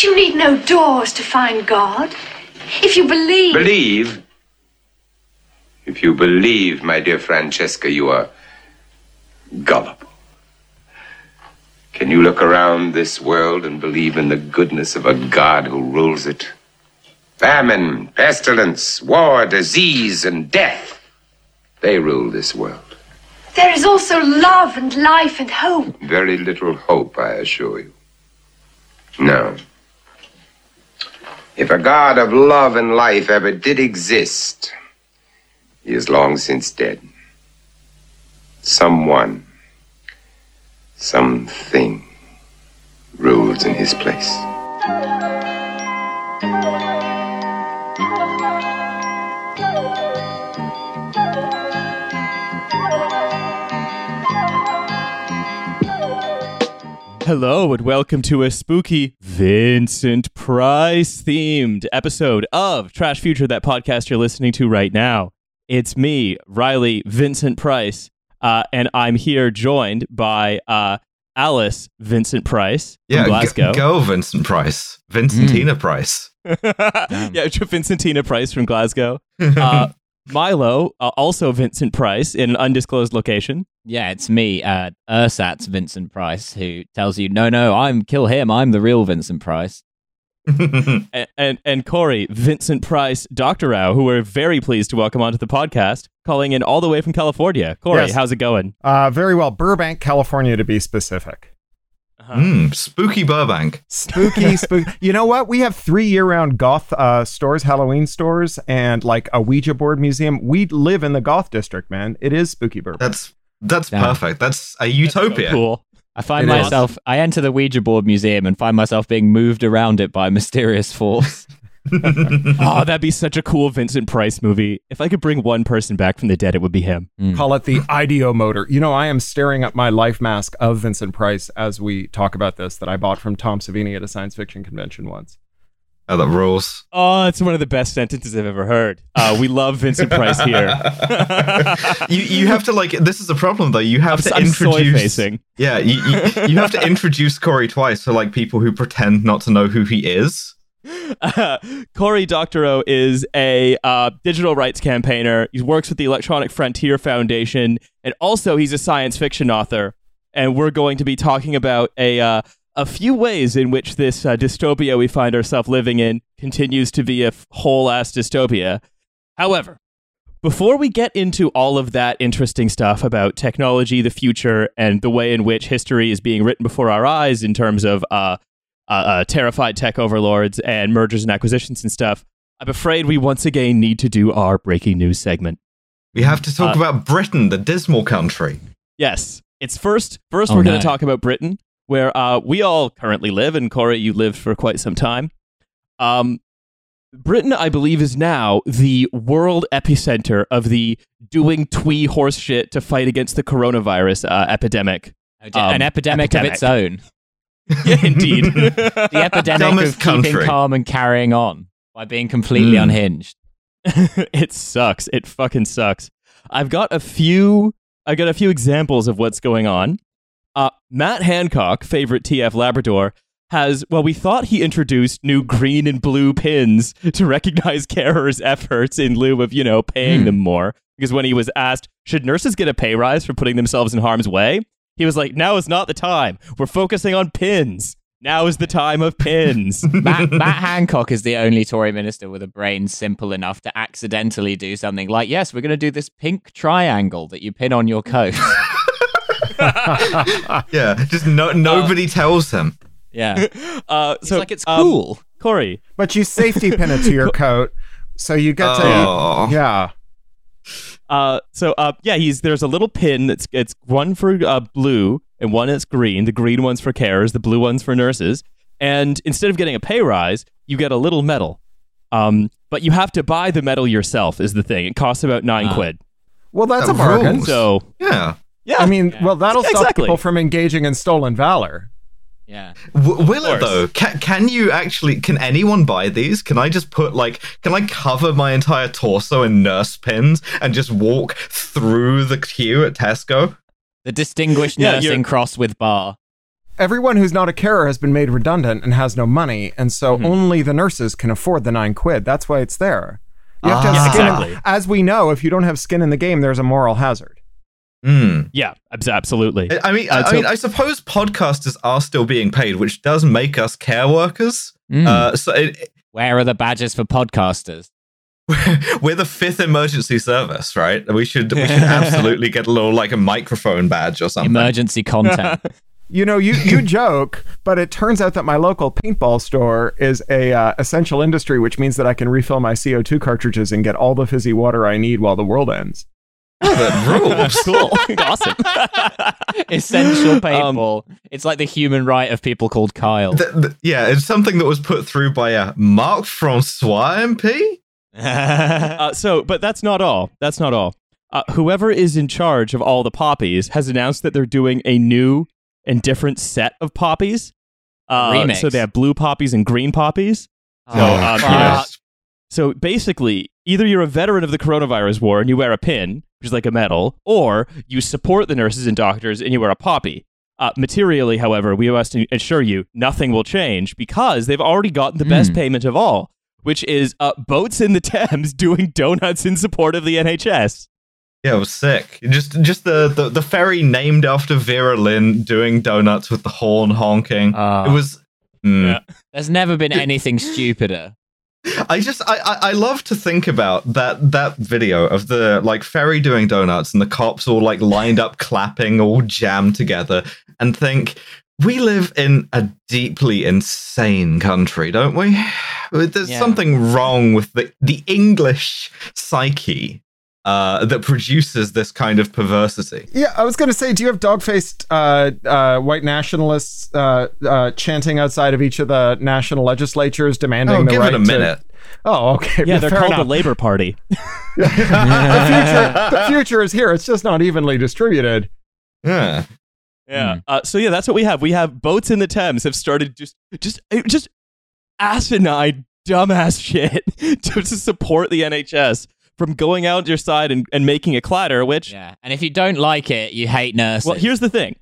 But you need no doors to find God. If you believe. Believe? If you believe, my dear Francesca, you are gullible. Can you look around this world and believe in the goodness of a God who rules it? Famine, pestilence, war, disease, and death. They rule this world. There is also love and life and hope. Very little hope, I assure you. No. If a God of love and life ever did exist, he is long since dead. Someone, something rules in his place. Hello and welcome to a spooky Vincent Price themed episode of Trash Future, that podcast you're listening to right now. It's me, Riley Vincent Price, uh, and I'm here joined by uh, Alice Vincent Price from Yeah, Glasgow. Go, go Vincent Price. Vincentina Price. yeah, Vincentina Price from Glasgow. Uh, Milo, uh, also Vincent Price in an undisclosed location. Yeah, it's me, uh, Ursat's Vincent Price, who tells you, no, no, I'm kill him. I'm the real Vincent Price. and, and and Cory Vincent Price Doctorow, who we're very pleased to welcome onto the podcast, calling in all the way from California. Cory, Yes. how's it going? Uh, very well. Burbank, California, to be specific. Mm, spooky Burbank. Spooky, spooky. You know what? We have three year-round goth uh, stores, Halloween stores, and like a Ouija board museum. We live in the goth district, man. It is spooky Burbank. That's that's Yeah. perfect. That's a utopia. Cool. I find It is. myself, I enter the Ouija board museum and find myself being moved around it by a mysterious force. Oh, that'd be such a cool Vincent Price movie. If I could bring one person back from the dead, it would be him. Call it the ideomotor. You know, I am staring at my life mask of Vincent Price as we talk about this that I bought from Tom Savini at a science fiction convention once. Oh, that rules. Oh, it's one of the best sentences I've ever heard. Uh, we love Vincent Price here. you you have to like this is a problem though. You have to I'm introduce soy-facing. Yeah, you, you, you have to introduce Cory twice to like people who pretend not to know who he is. Uh, Cory Doctorow is a uh, digital rights campaigner. He works with the Electronic Frontier Foundation, and also he's a science fiction author. And we're going to be talking about a uh, a few ways in which this uh, dystopia we find ourselves living in continues to be a f- whole ass dystopia. However, before we get into all of that interesting stuff about technology, the future, and the way in which history is being written before our eyes in terms of uh, uh, uh, terrified tech overlords and mergers and acquisitions and stuff, I'm afraid we once again need to do our breaking news segment. We have to talk Uh, about Britain, the dismal country. Yes, it's first. First, Oh, we're going to talk about Britain, where uh, we all currently live, and Cory, you lived for quite some time. Um, Britain, I believe, is now the world epicenter of the doing twee horse shit to fight against the coronavirus uh, epidemic. An Um, epidemic, of its own. Yeah, indeed. The epidemic Dumbest of keeping calm and carrying on by being completely Mm. unhinged. it sucks. It fucking sucks. I've got a few. I got a few examples of what's going on. Uh, Matt Hancock, favorite TF Labrador, has well, we thought he introduced new green and blue pins to recognize carers' efforts in lieu of you know paying Hmm. them more. Because when he was asked, should nurses get a pay rise for putting themselves in harm's way, he was like, "Now is not the time. We're focusing on pins. Now is the time of pins." Matt, Matt Hancock is the only Tory minister with a brain simple enough to accidentally do something like, yes, we're going to do this pink triangle that you pin on your coat. Yeah, just no nobody tells him. yeah. uh, It's so like it's um, cool. Cory, But you safety pin it to your coat, so you get to. Oh. Yeah. Uh, so uh, yeah, he's there's a little pin that's it's one for uh, blue and one that's green. The green one's for carers, the blue one's for nurses. And instead of getting a pay rise, you get a little medal. Um, but you have to buy the medal yourself. Is the thing? It costs about nine Ah. quid. Well, that's That a bargain. So Yeah. yeah, I mean, well, that'll stop Exactly. people from engaging in stolen valor. Yeah. W- will it though? Can, can you actually? Can anyone buy these? Can I just put like? Can I cover my entire torso in nurse pins and just walk through the queue at Tesco? The distinguished Yeah, nursing you're- cross with bar. everyone who's not a carer has been made redundant and has no money, and so Mhm. only the nurses can afford the nine quid. That's why it's there. You have to Ah. have skin. in- Exactly. as we know, if you don't have skin in the game, there's a moral hazard. Hmm. Yeah, abs- absolutely. I mean, Uh, I, so- mean, I suppose podcasters are still being paid, which does make us care workers. Mm. Uh, so it, Where are the badges for podcasters? we're the fifth emergency service, right? We should we should absolutely get a little like a microphone badge or something. Emergency content. You know, you you joke, but it turns out that my local paintball store is a uh, essential industry, which means that I can refill my CO2 cartridges and get all the fizzy water I need while the world ends. Oh, that rules. cool. awesome. Essential Um, it's like the human right of people called Kyle. Th- th- yeah, it's something that was put through by a Mark Francois MP. Uh, so, but that's not all. That's not all. Uh, whoever is in charge of all the poppies has announced that they're doing a new and different set of poppies. Uh, Remix. so they have blue poppies and green poppies. Oh, So, um, you know, so basically, either you're a veteran of the coronavirus war and you wear a pin, which is like a medal, or you support the nurses and doctors and you wear a poppy. Uh, materially, however, we must assure you nothing will change because they've already gotten the best Hmm. payment of all, which is uh, boats in the Thames doing donuts in support of the NHS. Yeah, it was sick. Just just the, the, the ferry named after Vera Lynn doing donuts with the horn honking. Ah. it was. mm. Yeah. There's never been anything stupider. I just I, I I love to think about that that video of the like ferry doing donuts and the cops all like lined up clapping, all jammed together, and think we live in a deeply insane country, don't we? There's Yeah. something wrong with the the English psyche uh, that produces this kind of perversity. Yeah, I was going to say, do you have dog-faced uh, uh, white nationalists uh, uh, chanting outside of each of the national legislatures demanding Oh, the give right it a to- minute. Oh, okay. Yeah, they're called enough. the Labor Party. the future, the future is here. It's just not evenly distributed. Yeah. Yeah. Uh, so yeah, that's what we have. We have boats in the Thames have started just just just asinine, dumbass shit to, to support the NHS from going out your side and, and making a clatter. Which, Yeah. And if you don't like it, you hate nurses. well, here's the thing.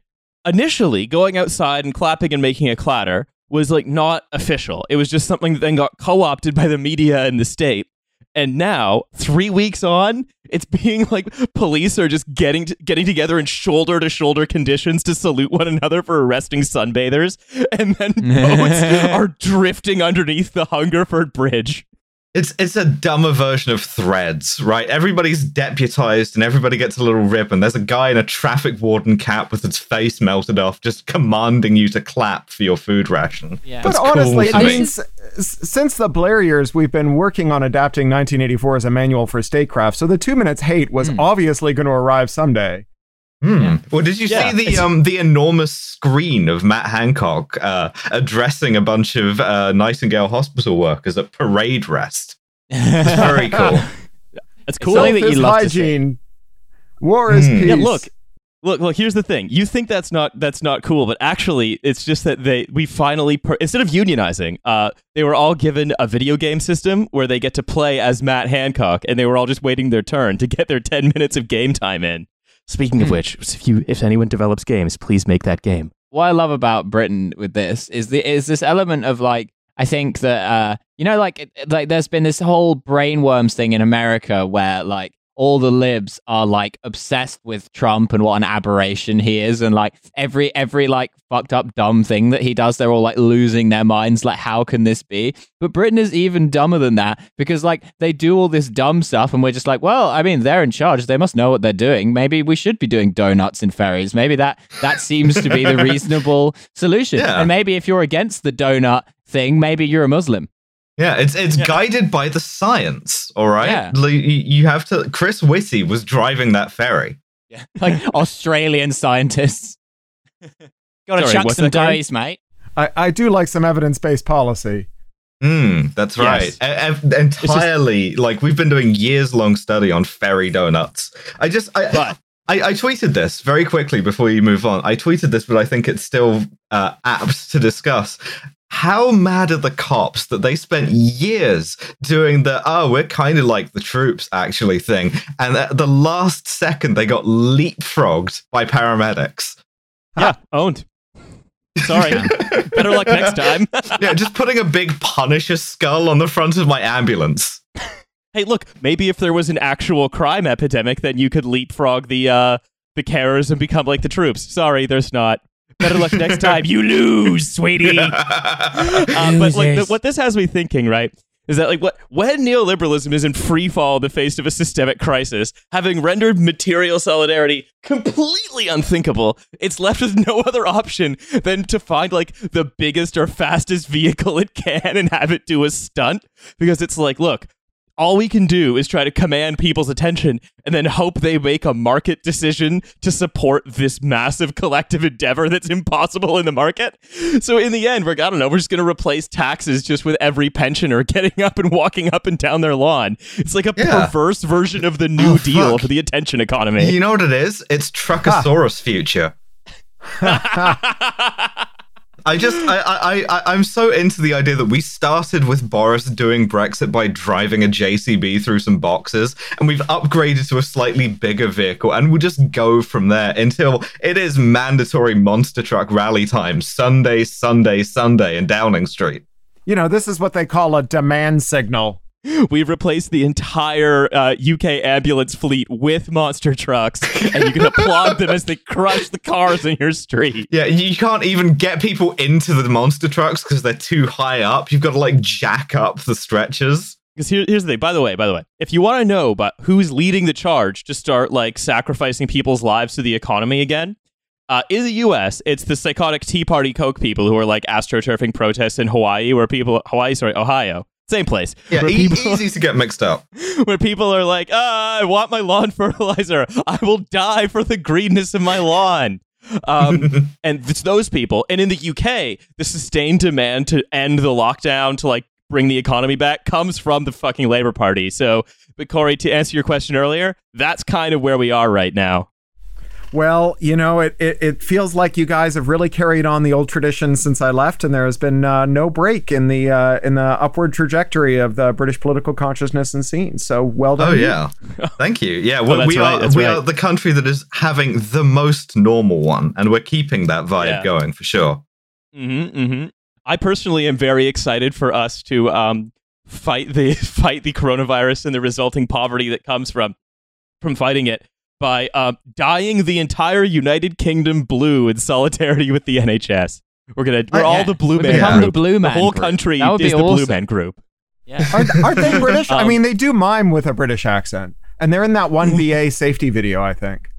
Initially, going outside and clapping and making a clatter was like not official. It was just something that then got co-opted by the media and the state. And now, three weeks on, it's being like police are just getting t- getting together in shoulder to shoulder conditions to salute one another for arresting sunbathers, and then boats are drifting underneath the Hungerford Bridge. It's it's a dumber version of threads, right? Everybody's deputized and everybody gets a little ribbon. There's a guy in a traffic warden cap with his face melted off, just commanding you to clap for your food ration. Yeah. But That's honestly, cool I mean, s- s- since the Blair years, we've been working on adapting 1984 as a manual for statecraft. So the two minutes hate was hmm. obviously going to arrive someday. Hmm. Well, did you Yeah, see the it's- um the enormous screen of Matt Hancock uh, addressing a bunch of uh, Nightingale hospital workers at parade rest? It's very cool. That's cool. something that you love to see. hygiene. War is Hmm. peace. Yeah, look, look, look. Here's the thing. You think that's not that's not cool, but actually, it's just that they we finally per- instead of unionizing, uh, they were all given a video game system where they get to play as Matt Hancock, and they were all just waiting their turn to get their ten minutes of game time in. Speaking of which, if you if anyone develops games, please make that game. what I love about Britain with this is the is this element of like I think that uh you know like like there's been this whole brainworms thing in America where like all the libs are like obsessed with Trump and what an aberration he is and like every every like fucked up dumb thing that he does they're all like losing their minds like how can this be? But Britain is even dumber than that because like they do all this dumb stuff and we're just like well I mean they're in charge. They must know what they're doing. Maybe we should be doing donuts in ferries. Maybe that that seems to be the reasonable solution. Yeah. and maybe if you're against the donut thing maybe you're a Muslim Yeah, it's it's guided by the science. All right, Yeah. Like, you, you have to. Chris Whitty was driving that ferry. Yeah. like Australian scientists gotta Sorry, chuck some that, dice mate I, I do like some evidence based policy. Mm, that's right. Yes. E- e- entirely. Like we've been doing years long study on ferry donuts. I just I, But- I I tweeted this very quickly before you move on. I tweeted this, but I think it's still uh, apt to discuss. How mad are the cops that they spent years doing the oh we're kind of like the troops actually thing, and at the last second they got leapfrogged by paramedics. Yeah, owned. Sorry. Better luck next time. yeah, just putting a big Punisher skull on the front of my ambulance. hey, look, maybe if there was an actual crime epidemic, then you could leapfrog the uh, the carers and become like the troops. Sorry, there's not. Better luck next time. You lose, sweetie. Uh, but like, the, what this has me thinking, right, is that like what when neoliberalism is in free fall in the face of a systemic crisis, having rendered material solidarity completely unthinkable, it's left with no other option than to find like the biggest or fastest vehicle it can and have it do a stunt because it's like, look, all we can do is try to command people's attention and then hope they make a market decision to support this massive collective endeavor that's impossible in the market. So in the end, we're I don't know, we're just going to replace taxes just with every pensioner getting up and walking up and down their lawn. It's like a Yeah. perverse version of the New Oh, Deal fuck. for the attention economy. You know what it is? It's Truckosaurus future. I just I, I I I'm so into the idea that we started with Boris doing Brexit by driving a JCB through some boxes, and we've upgraded to a slightly bigger vehicle, and we'll just go from there until it is mandatory monster truck rally time Sunday, Sunday, Sunday in Downing Street. You know, this is what they call a demand signal. We've replaced the entire uh, UK ambulance fleet with monster trucks, and you can applaud them as they crush the cars in your street. Yeah, you can't even get people into the monster trucks because they're too high up. You've got to like jack up the stretchers. Because here, here's the thing. By the way, by the way, if you want to know about who's leading the charge to start like sacrificing people's lives to the economy again, uh, in the U.S., it's the psychotic Tea Party Koch people who are like astroturfing protests in Hawaii, where people Hawaii, sorry, Ohio, same place. Yeah, e- people, easy to get mixed up. where people are like, ah, I want my lawn fertilizer. I will die for the greenness of my lawn. Um, and it's those people. And in the UK, the sustained demand to end the lockdown to like bring the economy back comes from the fucking Labour Party. So, but Cory, to answer your question earlier, that's kind of where we are right now. Well, you know, it, it, it feels like you guys have really carried on the old tradition since I left, and there has been uh, no break in the uh, in the upward trajectory of the British political consciousness and scene. So well done. Oh yeah, thank you. Yeah, we, Oh, we right, are we right. are the country that is having the most normal one, and we're keeping that vibe Yeah. going for sure. Mm-hmm, mm-hmm. I personally am very excited for us to um, fight the fight the coronavirus and the resulting poverty that comes from from fighting it by uh, dyeing the entire United Kingdom blue in solidarity with the NHS. We're gonna we're Oh, all yeah. the blue We man become group. the blue man The whole group. country That would is be the blue man group. Yeah. Aren't, aren't they British? I Um, mean, they do mime with a British accent, and they're in that one BA safety video. I think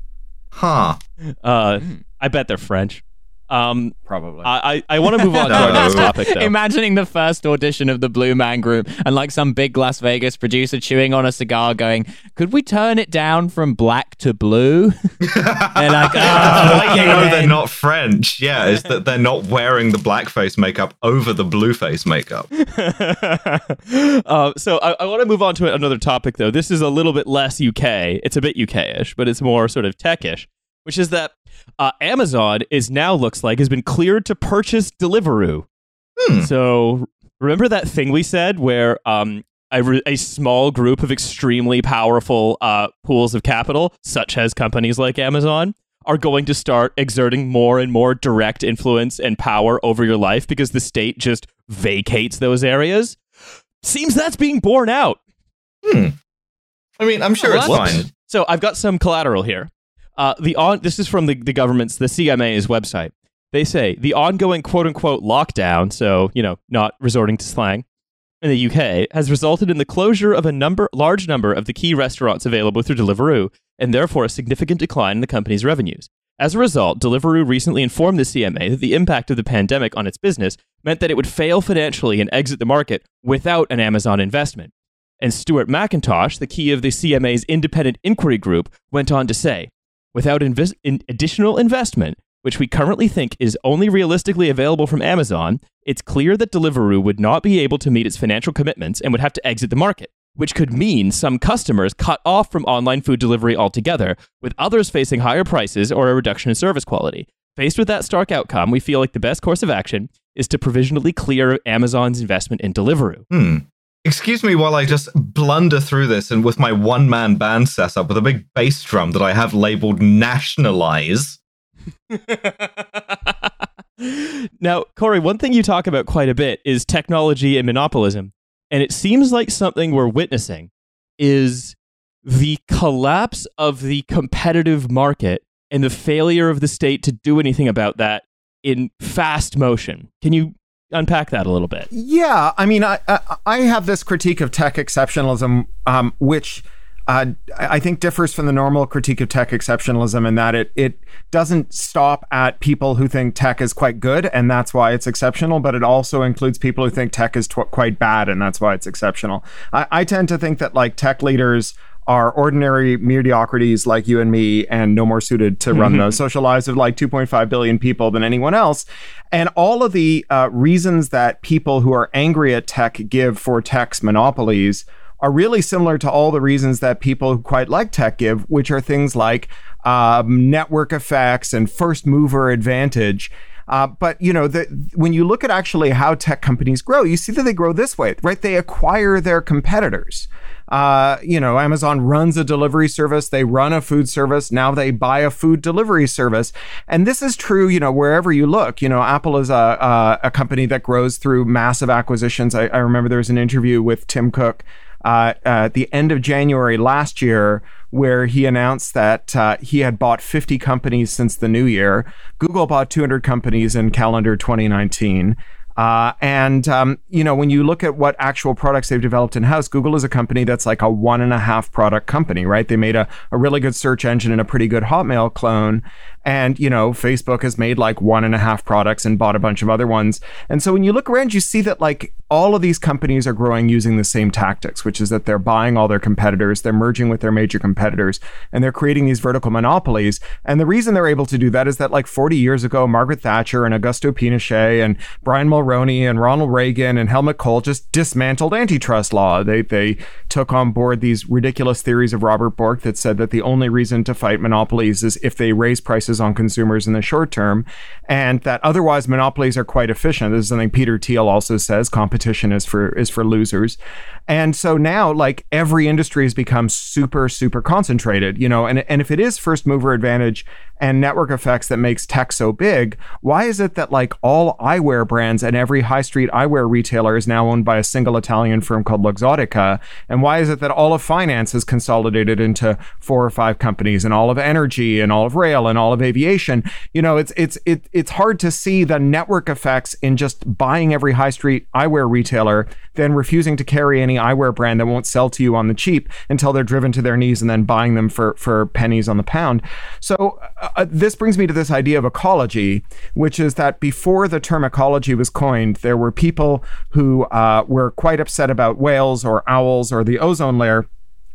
Huh? Uh, I bet they're French. Um, probably. I I, I want to move on to our next topic though. Imagining the first audition of the Blue Man Group and like some big Las Vegas producer chewing on a cigar going, Could we turn it down from black to blue? They're like, That's "Oh, why you know they're not French. Yeah, is that they're not wearing the blackface makeup over the blueface makeup. uh, so I, I want to move on to another topic, though. This is a little bit less UK. It's a bit UK-ish, but it's more sort of tech-ish, which is that uh, Amazon is now looks like has been cleared to purchase Deliveroo. Hmm. So remember that thing we said where um, a, re- a small group of extremely powerful uh, pools of capital, such as companies like Amazon, are going to start exerting more and more direct influence and power over your life because the state just vacates those areas. Seems that's being borne out. I mean, I'm sure Oh, it's well, that's- fine. So I've got some collateral here. Uh, the on this is from the, the government's the CMA's website. They say the ongoing quote unquote lockdown, so you know, not resorting to slang, in the UK has resulted in the closure of a number large number of the key restaurants available through Deliveroo, and therefore a significant decline in the company's revenues. As a result, Deliveroo recently informed the CMA that the impact of the pandemic on its business meant that it would fail financially and exit the market without an Amazon investment. And Stuart McIntosh, the key of the CMA's independent inquiry group, went on to say, without in additional investment, which we currently think is only realistically available from Amazon, it's clear that Deliveroo would not be able to meet its financial commitments and would have to exit the market, which could mean some customers cut off from online food delivery altogether, with others facing higher prices or a reduction in service quality. Faced with that stark outcome, we feel like the best course of action is to provisionally clear Amazon's investment in Deliveroo. Hmm. Excuse me while I just blunder through this and with my one man band set up with a big bass drum that I have labeled Nationalize. Now, Cory, one thing you talk about quite a bit is technology and monopolism. And it seems like something we're witnessing is the collapse of the competitive market and the failure of the state to do anything about that in fast motion. Can you unpack that a little bit? Yeah, I mean, I I, have this critique of tech exceptionalism, um, which uh, I think differs from the normal critique of tech exceptionalism in that it it doesn't stop at people who think tech is quite good and that's why it's exceptional, but it also includes people who think tech is tw- quite bad and that's why it's exceptional. I, I tend to think that like tech leaders are ordinary mediocrities like you and me and no more suited to run the social lives of like 2.5 billion people than anyone else. And all of the uh, reasons that people who are angry at tech give for tech's monopolies are really similar to all the reasons that people who quite like tech give, which are things like um, network effects and first mover advantage. Uh, but you know, the, when you look at actually how tech companies grow, you see that they grow this way, right? They acquire their competitors. Uh, you know, Amazon runs a delivery service, they run a food service, now they buy a food delivery service. And this is true, you know, wherever you look. You know, Apple is a, a, a company that grows through massive acquisitions. I, I remember there was an interview with Tim Cook uh, at the end of January last year, where he announced that uh, he had bought 50 companies since the new year. Google bought 200 companies in calendar 2019. Uh, and um, you know, when you look at what actual products they've developed in house, Google is a company that's like a one and a half product company, right? They made a, a really good search engine and a pretty good Hotmail clone. And you know, Facebook has made like one and a half products and bought a bunch of other ones. And so when you look around, you see that like all of these companies are growing using the same tactics, which is that they're buying all their competitors, they're merging with their major competitors, and they're creating these vertical monopolies. And the reason they're able to do that is that like 40 years ago, Margaret Thatcher and Augusto Pinochet and Brian Mulroney and Ronald Reagan and Helmut Kohl just dismantled antitrust law. They they took on board these ridiculous theories of Robert Bork that said that the only reason to fight monopolies is if they raise prices on consumers in the short term, and that otherwise monopolies are quite efficient. This is something Peter Thiel also says. Competition is for is for losers. And so now, like every industry has become super, super concentrated, you know, and, and if it is first mover advantage and network effects that makes tech so big, why is it that like all eyewear brands and every high street eyewear retailer is now owned by a single Italian firm called Luxottica? And why is it that all of finance is consolidated into four or five companies and all of energy and all of rail and all of aviation? You know, it's it's it, it's hard to see the network effects in just buying every high street eyewear retailer, then refusing to carry any eyewear brand that won't sell to you on the cheap until they're driven to their knees and then buying them for for pennies on the pound. So uh, uh, this brings me to this idea of ecology, which is that before the term ecology was coined, there were people who uh, were quite upset about whales or owls or the ozone layer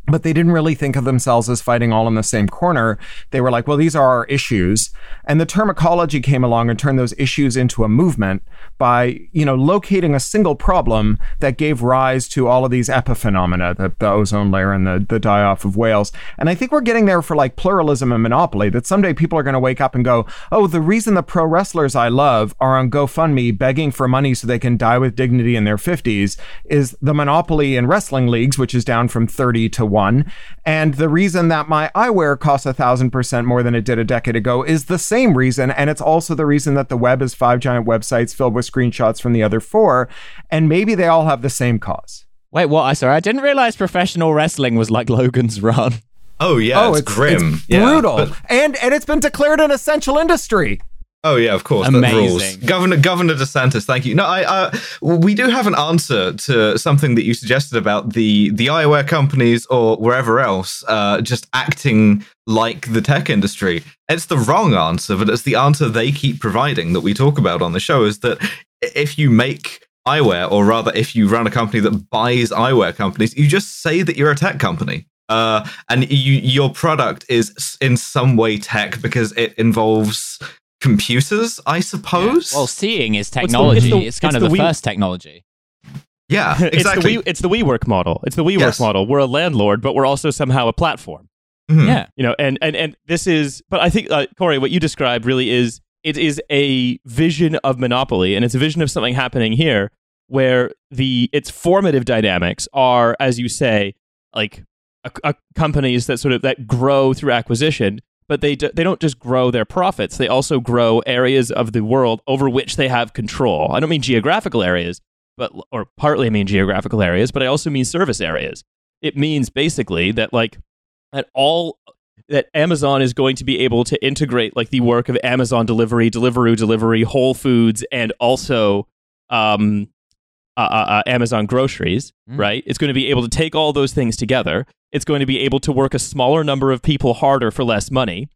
but they didn't really think of themselves as fighting all in the same corner. They were like, well, these are our issues. And the term ecology came along and turned those issues into a movement by, you know, locating a single problem that gave rise to all of these epiphenomena, the, the ozone layer and the, the die off of whales. And I think we're getting there for like pluralism and monopoly, that someday people are going to wake up and go, oh, the reason the pro wrestlers I love are on GoFundMe begging for money so they can die with dignity in their 50s is the monopoly in wrestling leagues, which is down from 30 to one. And the reason that my eyewear costs a thousand percent more than it did a decade ago is the same reason. And it's also the reason that the web is five giant websites filled with screenshots from the other four. And maybe they all have the same cause. Wait, what? I sorry, I didn't realize professional wrestling was like Logan's Run. Oh yeah, oh, it's, it's grim, it's Yeah, brutal, but- and and it's been declared an essential industry. Oh yeah, of course. Amazing. Governor Governor DeSantis, thank you. No, I uh, we do have an answer to something that you suggested about the the eyewear companies or wherever else uh, just acting like the tech industry. It's the wrong answer, but it's the answer they keep providing that we talk about on the show. Is that if you make eyewear, or rather, if you run a company that buys eyewear companies, you just say that you're a tech company. Uh, and you, your product is in some way tech because it involves computers, I suppose. Well, seeing is the- it's technology. the- it's, kind it's of the the, we- first technology. yeah, it's exactly. the we, it's the WeWork model. It's the WeWork Yes. model. We're a landlord, but we're also somehow a platform. Mhm. Yeah. You know, and and and this is. But I think uh, Cory, what you described really is it is a vision of monopoly, and it's a vision of something happening here where the its formative dynamics are, as you say, like a, a companies that sort of that grow through acquisition, but they do, they don't just grow their profits. They also grow areas of the world over which they have control. I don't mean geographical areas, but or partly I mean geographical areas, but I also mean service areas. It means basically that like that all that Amazon is going to be able to integrate like the work of Amazon delivery, Deliveroo delivery, Whole Foods, and also um, uh, uh, uh, Amazon groceries, Mm. right? It's going to be able to take all those things together. It's going to be able to work a smaller number of people harder for less money,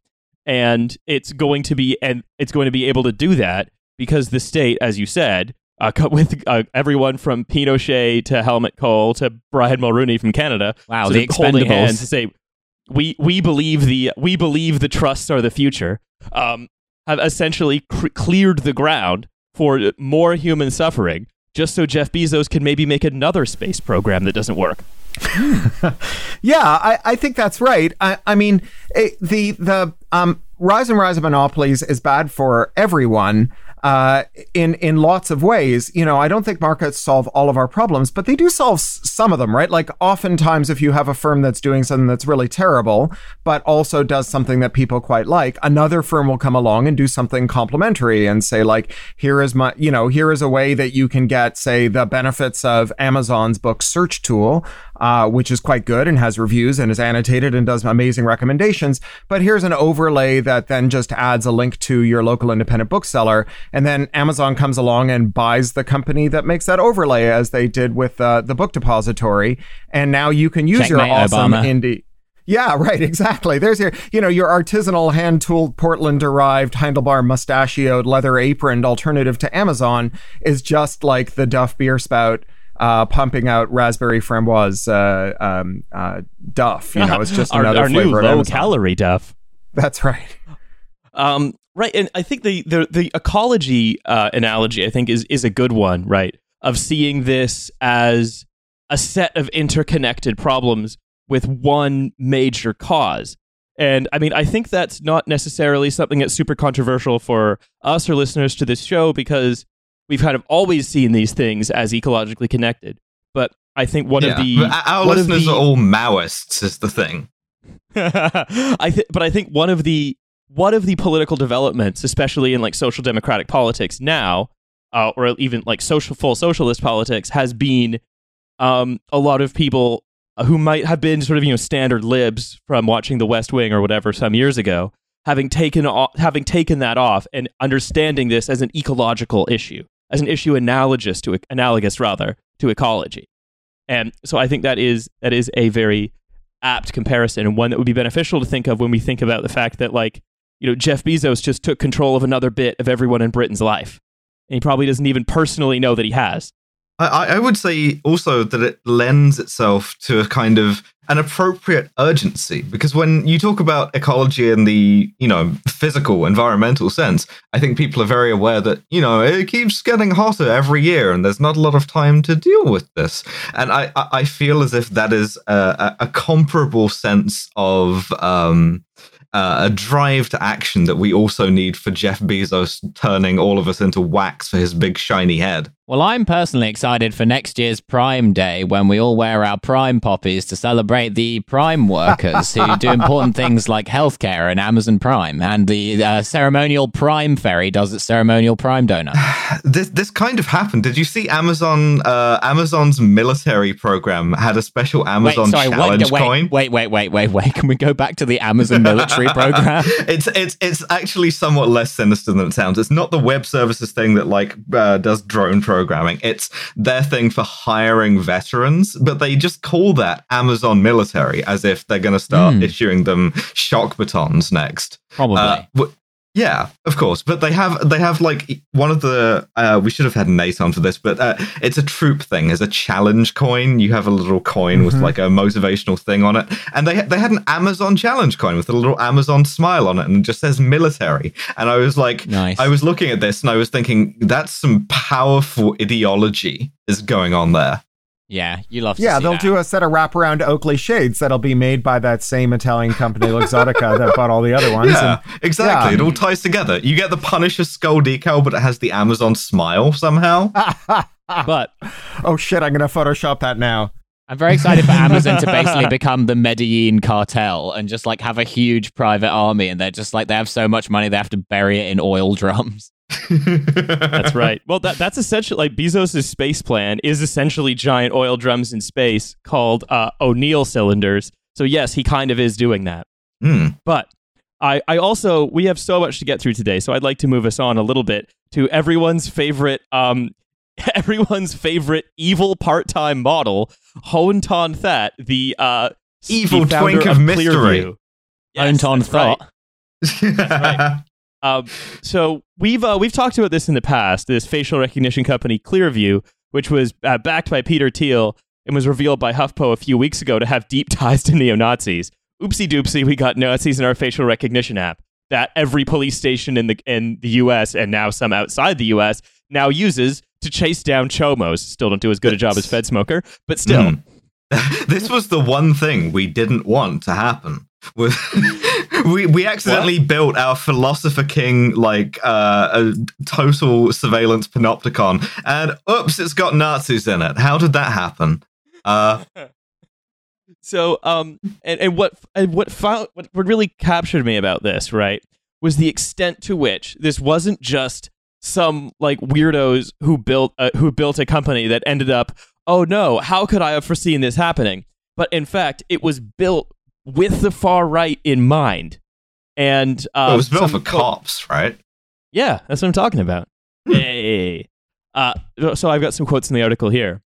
and it's going to be and it's going to be able to do that because the state, as you said, uh, with uh, everyone from Pinochet to Helmut Kohl to Brian Mulroney from Canada, Wow, sort the holding hands to say we we believe the we believe the trusts are the future. Um, have essentially cr- cleared the ground for more human suffering, just so Jeff Bezos can maybe make another space program that doesn't work. Yeah, I, I think that's right. I, I mean, it, the the um, rise and rise of monopolies is bad for everyone uh, in in lots of ways. You know, I don't think markets solve all of our problems, but they do solve some of them, right? Like oftentimes, if you have a firm that's doing something that's really terrible, but also does something that people quite like, another firm will come along and do something complementary and say, like, here is my, you know, here is a way that you can get, say, the benefits of Amazon's book search tool uh, which is quite good and has reviews and is annotated and does amazing recommendations. But here's an overlay that then just adds a link to your local independent bookseller. And then Amazon comes along and buys the company that makes that overlay, as they did with uh, the book depository. And now you can use your awesome Obama. indie. Yeah, right, exactly. There's your, you know, your artisanal hand tooled Portland derived handlebar mustachioed leather aproned alternative to Amazon is just like the Duff beer spout uh, pumping out raspberry framboise uh, um, uh, Duff. You know, it's just our, another our new low calorie duff. That's right. Um, right, and I think the the, the ecology uh, analogy I think is is a good one, right? Of seeing this as a set of interconnected problems with one major cause. And I mean, I think that's not necessarily something that's super controversial for us or listeners to this show because we've kind of always seen these things as ecologically connected. But I think one Yeah, of the our listeners the- are all Maoists, is the thing. I th- but I think one of the one of the political developments, especially in like social democratic politics now, uh, or even like social full socialist politics, has been um, a lot of people who might have been sort of you know standard libs from watching The West Wing or whatever some years ago, having taken off, having taken that off and understanding this as an ecological issue, as an issue analogous to analogous rather to ecology, and so I think that is that is a very apt comparison and one that would be beneficial to think of when we think about the fact that like you know Jeff Bezos just took control of another bit of everyone in Britain's life, and he probably doesn't even personally know that he has. I, I would say also that it lends itself to a kind of an appropriate urgency because when you talk about ecology in the you know physical environmental sense i think people are very aware that you know it keeps getting hotter every year and there's not a lot of time to deal with this and i i feel as if that is a, a, a comparable sense of um uh, a drive to action that we also need for Jeff Bezos turning all of us into wax for his big shiny head. Well, I'm personally excited for next year's Prime Day when we all wear our Prime poppies to celebrate the Prime workers who do important things like healthcare and Amazon Prime, and the uh, ceremonial Prime Ferry does its ceremonial Prime donut. this this kind of happened. Did you see Amazon? Uh, Amazon's military program had a special Amazon wait, sorry, challenge wait, coin. wait, wait, wait, wait, wait. Can we go back to the Amazon military program? it's it's it's actually somewhat less sinister than it sounds. It's not the web services thing that like uh, does drone programming. It's their thing for hiring veterans, but they just call that Amazon military as if they're going to start Hmm. issuing them shock batons next. Probably. Uh, yeah, of course. But they have they have like one of the uh, we should have had Nate on for this, but uh, it's a troop thing. As a challenge coin. You have a little coin with Mhm. like a motivational thing on it, and they they had an Amazon challenge coin with a little Amazon smile on it, and it just says military. And I was like, nice. I was looking at this, and I was thinking that's some powerful ideology is going on there. Yeah, you love to Yeah, see they'll that. do a set of wraparound Oakley shades that'll be made by that same Italian company, Luxottica, that bought all the other ones. Yeah, exactly. yeah. It all ties together. You get the Punisher skull decal, but it has the Amazon smile somehow. But oh shit, I'm gonna Photoshop that now. I'm very excited for Amazon to basically become the Medellin cartel and just like have a huge private army, and they're just like they have so much money they have to bury it in oil drums. That's right. Well, that, that's essentially like Bezos' space plan is essentially giant oil drums in space called uh, O'Neill cylinders. So yes, he kind of is doing that. Hmm. But I, I also we have so much to get through today, so I'd like to move us on a little bit to everyone's favorite um everyone's favorite evil part-time model, Hoan Ton That, the uh Evil twink of mystery. Clearview. Yes, Hoan Ton that's right. Um, so we've uh, we've talked about this in the past. This facial recognition company Clearview, which was uh, backed by Peter Thiel and was revealed by HuffPo a few weeks ago to have deep ties to neo Nazis. Oopsie doopsie, we got Nazis in our facial recognition app that every police station in the in the U.S. and now some outside the U.S. now uses to chase down chomos. Still don't do as good a job as Fed Smoker, but still. Hmm. this was the one thing we didn't want to happen. We we accidentally built our philosopher king like uh, a total surveillance panopticon, and oops, it's got Nazis in it. How did that happen? Uh, So, um, and, and what and what found what really captured me about this, right, was the extent to which this wasn't just some like weirdos who built a, who built a company that ended up, oh no, how could I have foreseen this happening? But in fact, it was built with the far right in mind, and uh, it was built some for fo- cops, right? Yeah, that's what I'm talking about. Hey. Uh, so I've got some quotes in the article here.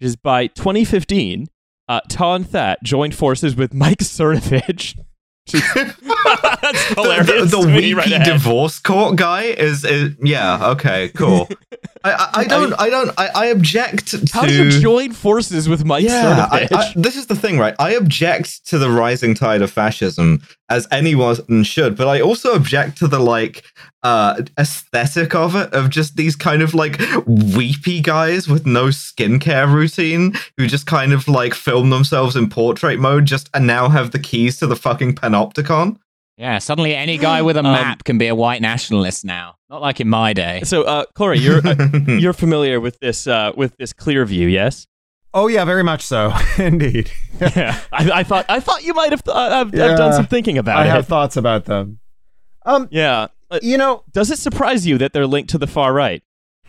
It is by 2015, uh, Ton That joined forces with Mike Cernovich. That's hilarious. the, the, to the me weepy right ahead. divorce court guy is, is yeah okay cool. I, I, I don't I don't I, I object to How do you join forces with Mike yeah, I, I, this is the thing, right? I object to the rising tide of fascism as anyone should, but I also object to the like uh aesthetic of it, of just these kind of like weepy guys with no skincare routine who just kind of like film themselves in portrait mode, just and now have the keys to the fucking panopticon. Yeah, suddenly any guy with a Um, map can be a white nationalist now. Not like in my day. so, uh, Cory, you're uh, you're familiar with this uh, with this Clearview, yes? Oh yeah, very much so. Indeed. Yeah, I, I thought I thought you might have uh, have, have Yeah, done some thinking about I it. I have thoughts about them. Um, yeah, Uh, you know, does it surprise you that they're linked to the far right?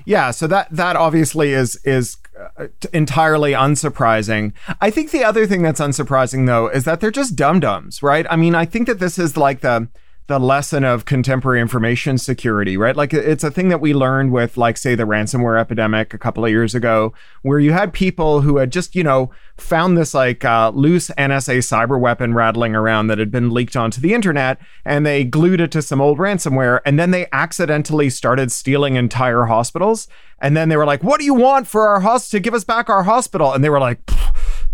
Yeah, so that that obviously is is uh, entirely unsurprising. I think the other thing that's unsurprising though is that they're just dum dums, right? I mean, I think that this is like the the lesson of contemporary information security, right? Like it's a thing that we learned with like say the ransomware epidemic a couple of years ago where you had people who had just, you know, found this like uh, loose NSA cyber weapon rattling around that had been leaked onto the internet and they glued it to some old ransomware and then they accidentally started stealing entire hospitals. And then they were like what do you want for our host to give us back our hospital? And they were like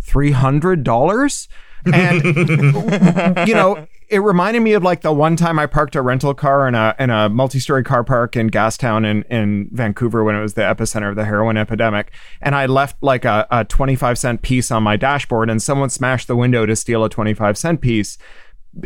$300 and you know it reminded me of like the one time I parked a rental car in a in a multi-story car park in Gastown in in Vancouver when it was the epicenter of the heroin epidemic, and I left like a, a 25 cent piece on my dashboard, and someone smashed the window to steal a 25 cent piece.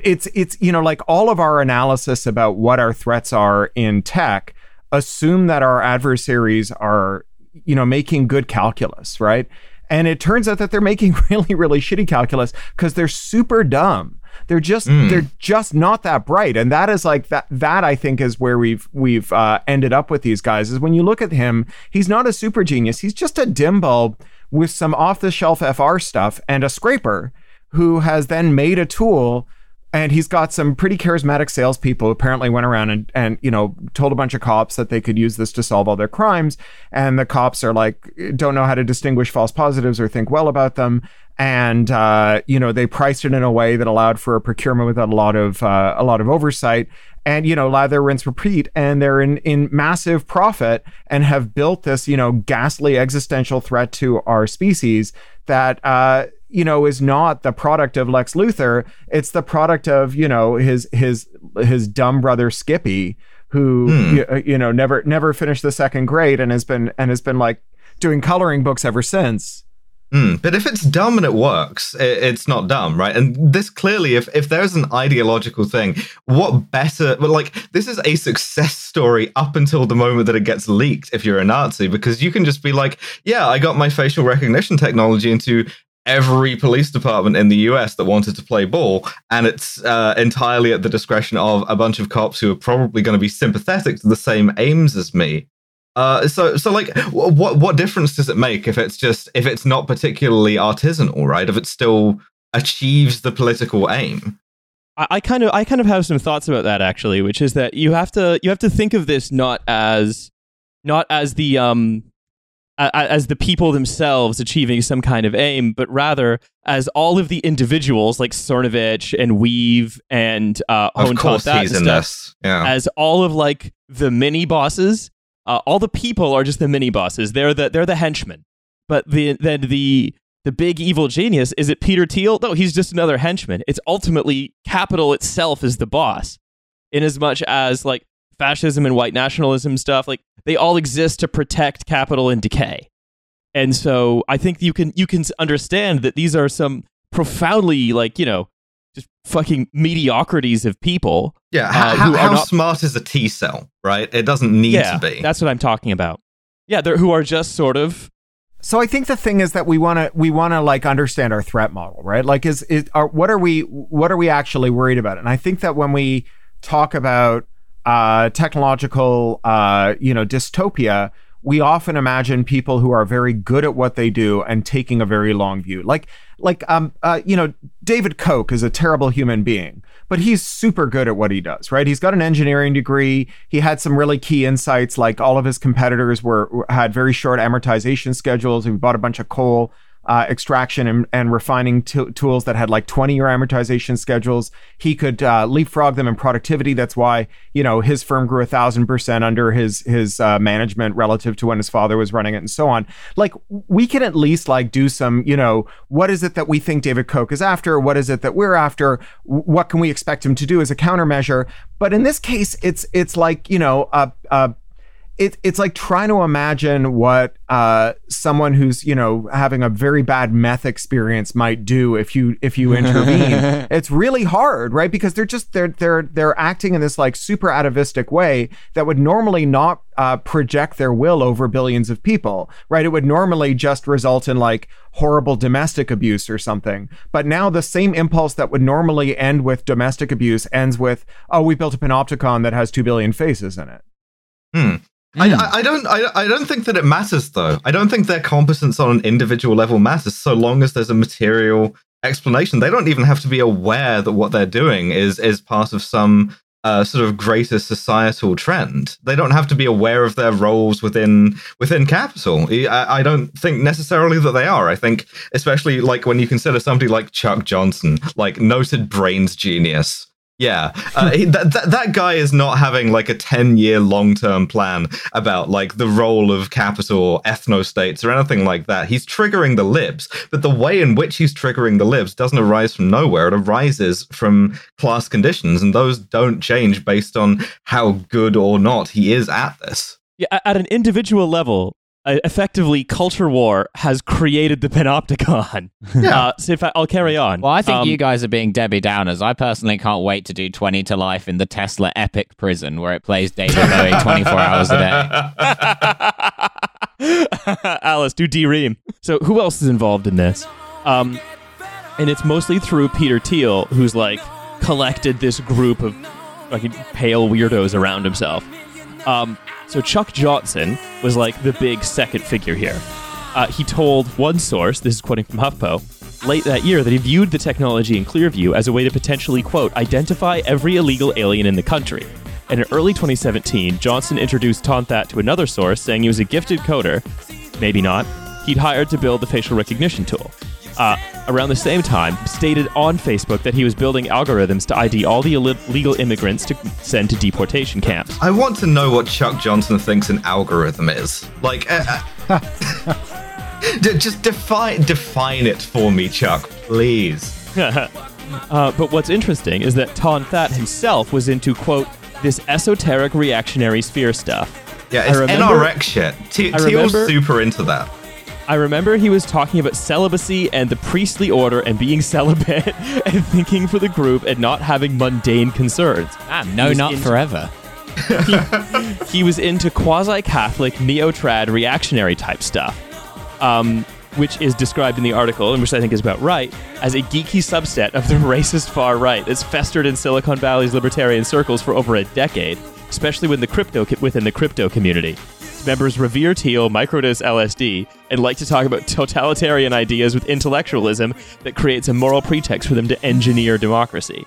It's it's you know like all of our analysis about what our threats are in tech assume that our adversaries are you know making good calculus, right? And it turns out that they're making really really shitty calculus because they're super dumb they're just they're just not that bright. And that is like that that i think is where we've we've uh, ended up with these guys is when you look at him he's not a super genius. He's just a dim bulb with some off the shelf fr stuff and a scraper who has then made a tool and he's got some pretty charismatic salespeople who apparently went around and, and you know told a bunch of cops that they could use this to solve all their crimes. And the cops are like don't know how to distinguish false positives or think well about them and uh, you know they priced it in a way that allowed for a procurement without a lot of uh, a lot of oversight. And you know lather rinse repeat and they're in in massive profit and have built this you know ghastly existential threat to our species that uh you know is not the product of Lex Luthor. It's the product of you know his his his dumb brother Skippy who you, you know never never finished the second grade and has been and has been like doing coloring books ever since Hmm, but if it's dumb and it works, i it's not dumb, right? And this clearly, if if there's an ideological thing, what better? But like, this is a success story up until the moment that it gets leaked. If you're a Nazi, because you can just be like, yeah, I got my facial recognition technology into every police department in the US that wanted to play ball, and it's uh, entirely at the discretion of a bunch of cops who are probably going to be sympathetic to the same aims as me. Uh, so, so like, what what difference does it make if it's just if it's not particularly artisanal, right? If it still achieves the political aim. I, I kind of I kind of have some thoughts about that actually, which is that you have to you have to think of this not as not as the um as the people themselves achieving some kind of aim, but rather as all of the individuals like Cernovich and Weev and uh, of course that he's and in stuff, this. Yeah. as all of like the mini bosses. Uh, all the people are just the mini bosses. They're the they're the henchmen. But the then the the big evil genius is it Peter Thiel? No, he's just another henchman. It's ultimately capital itself is the boss, in as much as like fascism and white nationalism stuff, like they all exist to protect capital and decay. And so I think you can you can understand that these are some profoundly like you know just fucking mediocrities of people. Yeah, uh, how, who are how not- smart is a T cell, right? It doesn't need yeah, to be. that's what I'm talking about. Yeah, they're who are just sort of So I think the thing is that we want to we want to like understand our threat model, right? Like is is are, what are we what are we actually worried about? And I think that when we talk about uh, technological uh, you know dystopia, we often imagine people who are very good at what they do and taking a very long view. Like like um uh, you know David Koch is a terrible human being, but he's super good at what he does, right? He's got an engineering degree. He had some really key insights like all of his competitors were had very short amortization schedules. He bought a bunch of coal uh, extraction and, and refining t- tools that had like 20 year amortization schedules. He could uh, leapfrog them in productivity. That's why you know his firm grew a thousand percent under his his uh, management relative to when his father was running it, and so on. Like we can at least like do some you know what is it that we think David Koch is after? What is it that we're after? What can we expect him to do as a countermeasure? But in this case, it's it's like you know a. a it, it's like trying to imagine what uh, someone who's you know having a very bad meth experience might do if you if you intervene. it's really hard, right? Because they're just they're they're they're acting in this like super atavistic way that would normally not uh, project their will over billions of people, right? It would normally just result in like horrible domestic abuse or something. But now the same impulse that would normally end with domestic abuse ends with, oh, we built a panopticon that has two billion faces in it. Hmm. I, I, I don't I, I don't think that it matters though. I don't think their competence on an individual level matters so long as there's a material explanation. They don't even have to be aware that what they're doing is is part of some uh, sort of greater societal trend. They don't have to be aware of their roles within within capital. I, I don't think necessarily that they are. I think especially like when you consider somebody like Chuck Johnson, like noted brains genius. Yeah, uh, he, that, that that guy is not having like a ten year long term plan about like the role of capital, ethno states, or anything like that. He's triggering the libs, but the way in which he's triggering the libs doesn't arise from nowhere. It arises from class conditions, and those don't change based on how good or not he is at this. yeah, at an individual level, uh, effectively, culture war has created the panopticon. Yeah. Uh, so if I, I'll carry on. Well, I think Um, you guys are being Debbie Downers. I personally can't wait to do 20 to life in the Tesla Epic prison where it plays David Bowie 24 hours a day. Alice, do D-Ream. So who else is involved in this? Um, and it's mostly through Peter Thiel, who's like collected this group of fucking pale weirdos around himself. Um, so Chuck Johnson was like the big second figure here. Uh, he told one source, this is quoting from HuffPo, late that year that he viewed the technology in Clearview as a way to potentially, quote, identify every illegal alien in the country. And in early 2017, Johnson introduced Tonthat to another source, saying he was a gifted coder, maybe not, he'd hired to build the facial recognition tool. Uh, around the same time, stated on Facebook that he was building algorithms to ID all the illegal immigrants to send to deportation camps. I want to know what Chuck Johnson thinks an algorithm is. Like, uh, just define define it for me, Chuck, please. Uh, but what's interesting is that Ton That himself was into, quote, this esoteric reactionary sphere stuff. Yeah, I it's remember- NRX shit. T- I Thiel's remember- super into that. I remember he was talking about celibacy and the priestly order and being celibate and thinking for the group and not having mundane concerns. Ah, no, not into- forever. He was into quasi Catholic, neo trad, reactionary type stuff. Um, which is described in the article, and which I think is about right, as a geeky subset of the racist far right that's festered in Silicon Valley's libertarian circles for over a decade, especially within the crypto within the crypto community. Members revere Thiel, microdose LSD, and like to talk about totalitarian ideas with intellectualism that creates a moral pretext for them to engineer democracy.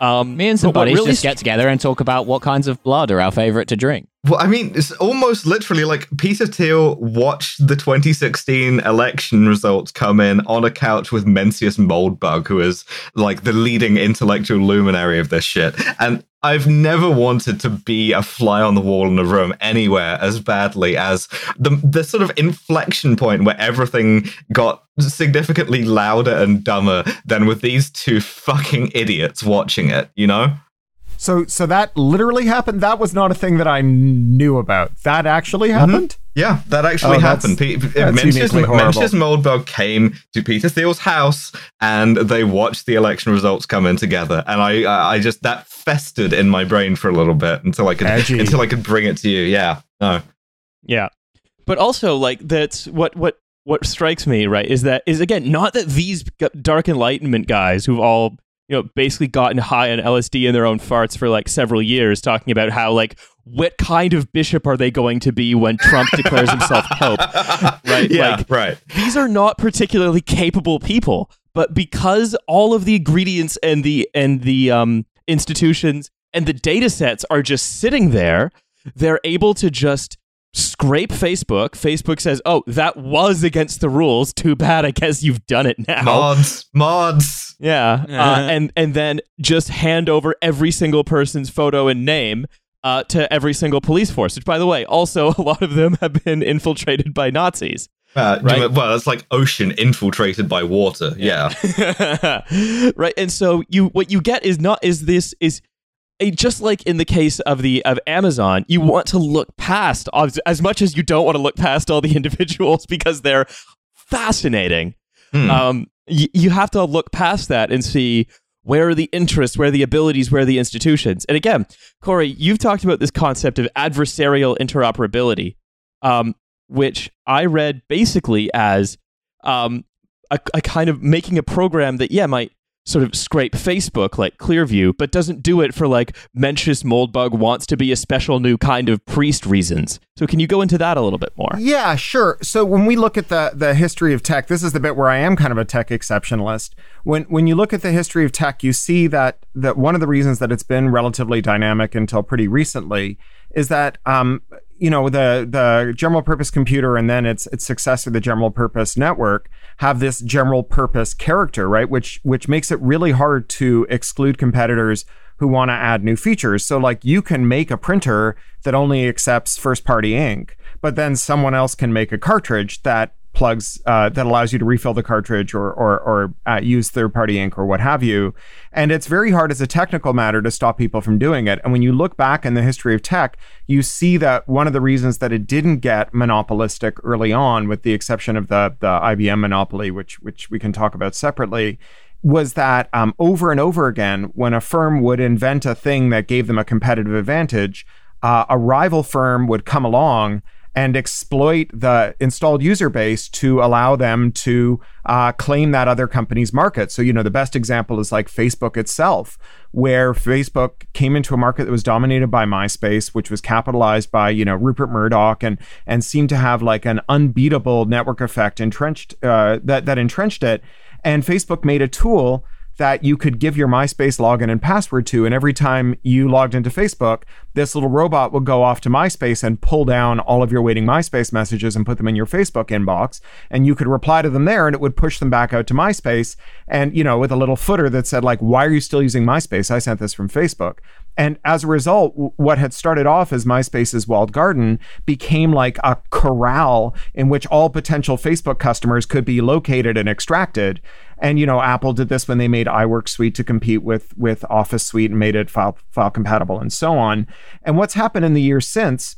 Um, Me and some buddies really just get together and talk about what kinds of blood are our favorite to drink. Well, I mean, it's almost literally like Peter Thiel watched the 2016 election results come in on a couch with Mencius Moldbug, who is like the leading intellectual luminary of this shit. And I've never wanted to be a fly on the wall in a room anywhere as badly as the the sort of inflection point where everything got significantly louder and dumber than with these two fucking idiots watching it, you know? So so that literally happened. That was not a thing that I knew about. That actually mm-hmm. happened. Yeah, that actually Oh, happened. Pe- that's Mencius, horrible. Mencius Moldbug came to Peter Thiel's house and they watched the election results come in together. And I, I I just that festered in my brain for a little bit until I could Edgy. until I could bring it to you. Yeah, no, Yeah. But also like that's what what what strikes me, right, is that is again not that these dark enlightenment guys who've all you know basically gotten high on LSD in their own farts for like several years talking about how like what kind of bishop are they going to be when Trump declares himself pope? Right, Yeah, like- right. These are not particularly capable people, but because all of the ingredients and the and the um institutions and the data sets are just sitting there, they're able to just scrape Facebook. Facebook says, "Oh, that was against the rules. Too bad. I guess you've done it now." Mods, mods. Yeah, uh, and and then just hand over every single person's photo and name uh, to every single police force. Which, by the way, also a lot of them have been infiltrated by Nazis. Uh, Right. Well, it's like ocean infiltrated by water. Yeah. right and so you what you get is not is this is a, just like in the case of the of amazon you want to look past as, as much as you don't want to look past all the individuals because they're fascinating Hmm. um y- you have to look past that and see where are the interests where are the abilities where are the institutions and again cory you've talked about this concept of adversarial interoperability um, which i read basically as um, a, a kind of making a program that yeah might sort of scrape Facebook like Clearview, but doesn't do it for like Mencius Moldbug wants to be a special new kind of priest reasons. So can you go into that a little bit more? Yeah, sure. So when we look at the the history of tech, this is the bit where I am kind of a tech exceptionalist. When when you look at the history of tech, you see that that one of the reasons that it's been relatively dynamic until pretty recently is that um, you know the the general purpose computer and then its its successor, the general purpose network, have this general purpose character, right? Which which makes it really hard to exclude competitors who want to add new features. So like you can make a printer that only accepts first party ink, but then someone else can make a cartridge that plugs uh, that allows you to refill the cartridge or or, or uh, use third party ink or what have you. And it's very hard as a technical matter to stop people from doing it. And when you look back in the history of tech, you see that one of the reasons that it didn't get monopolistic early on, with the exception of the the IBM monopoly, which which we can talk about separately, was that um, over and over again, when a firm would invent a thing that gave them a competitive advantage, uh, a rival firm would come along and exploit the installed user base to allow them to uh, claim that other company's market. So, you know, the best example is like Facebook itself, where Facebook came into a market that was dominated by MySpace, which was capitalized by, you know, Rupert Murdoch and and seemed to have like an unbeatable network effect entrenched uh, that that entrenched it. And Facebook made a tool that you could give your MySpace login and password to. And every time you logged into Facebook, this little robot would go off to MySpace and pull down all of your waiting MySpace messages and put them in your Facebook inbox. And you could reply to them there and it would push them back out to MySpace. And, you know, with a little footer that said, like, why are you still using MySpace? I sent this from Facebook. And as a result, what had started off as MySpace's walled garden became like a corral in which all potential Facebook customers could be located and extracted. And you know, Apple did this when they made iWork Suite to compete with with Office Suite and made it file file compatible and so on. And what's happened in the years since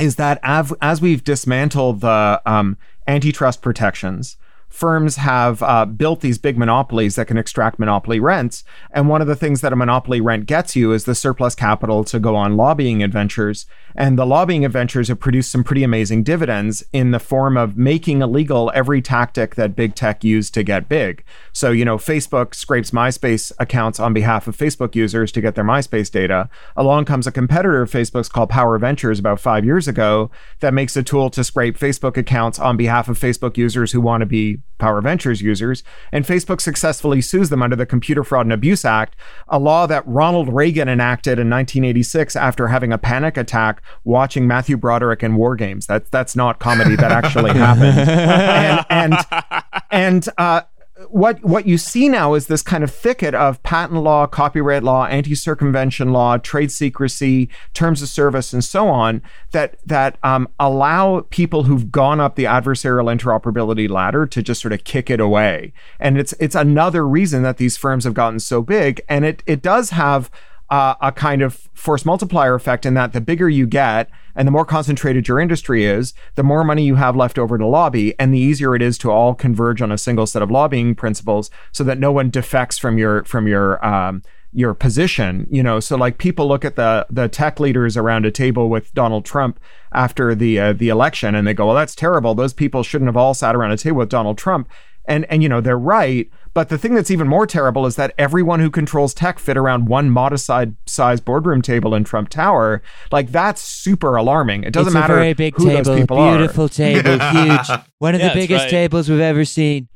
is that av- as we've dismantled the um, antitrust protections firms have uh, built these big monopolies that can extract monopoly rents. And one of the things that a monopoly rent gets you is the surplus capital to go on lobbying adventures. And the lobbying adventures have produced some pretty amazing dividends in the form of making illegal every tactic that big tech used to get big. So, you know, Facebook scrapes MySpace accounts on behalf of Facebook users to get their MySpace data. Along comes a competitor of Facebook's called Power Ventures about five years ago that makes a tool to scrape Facebook accounts on behalf of Facebook users who want to be Power Ventures users, and Facebook successfully sues them under the Computer Fraud and Abuse Act, a law that Ronald Reagan enacted in 1986 after having a panic attack watching Matthew Broderick in War Games. That's that's not comedy. That actually happened. and and and uh, what what you see now is this kind of thicket of patent law, copyright law, anti-circumvention law, trade secrecy, terms of service, and so on that that um, allow people who've gone up the adversarial interoperability ladder to just sort of kick it away. And it's it's another reason that these firms have gotten so big, and it it does have a kind of force multiplier effect in that the bigger you get and the more concentrated your industry is, the more money you have left over to lobby, and the easier it is to all converge on a single set of lobbying principles, so that no one defects from your from your um, your position. You know, so like people look at the the tech leaders around a table with Donald Trump after the uh, the election, and they go, "Well, that's terrible. Those people shouldn't have all sat around a table with Donald Trump." And and you know they're right, but the thing that's even more terrible is that everyone who controls tech fit around one modest size boardroom table in Trump Tower. Like that's super alarming. It doesn't it's matter a very big who table, those people beautiful are. table, huge, one of Yeah, the biggest right. tables we've ever seen.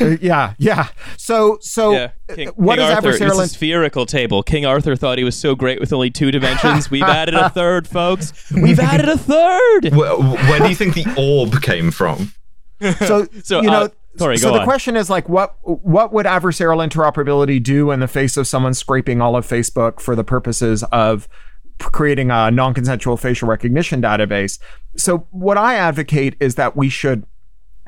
Uh, yeah, yeah. So so Yeah. uh, King, what King is Arthur, adversarial? It's a spherical table. King Arthur thought he was so great with only two dimensions. We've added a third, folks. We've added a third. Where, where do you think the orb came from? so So, you know uh, sorry, so the on. question is like what what would adversarial interoperability do in the face of someone scraping all of facebook for the purposes of creating a non-consensual facial recognition database so what i advocate is that we should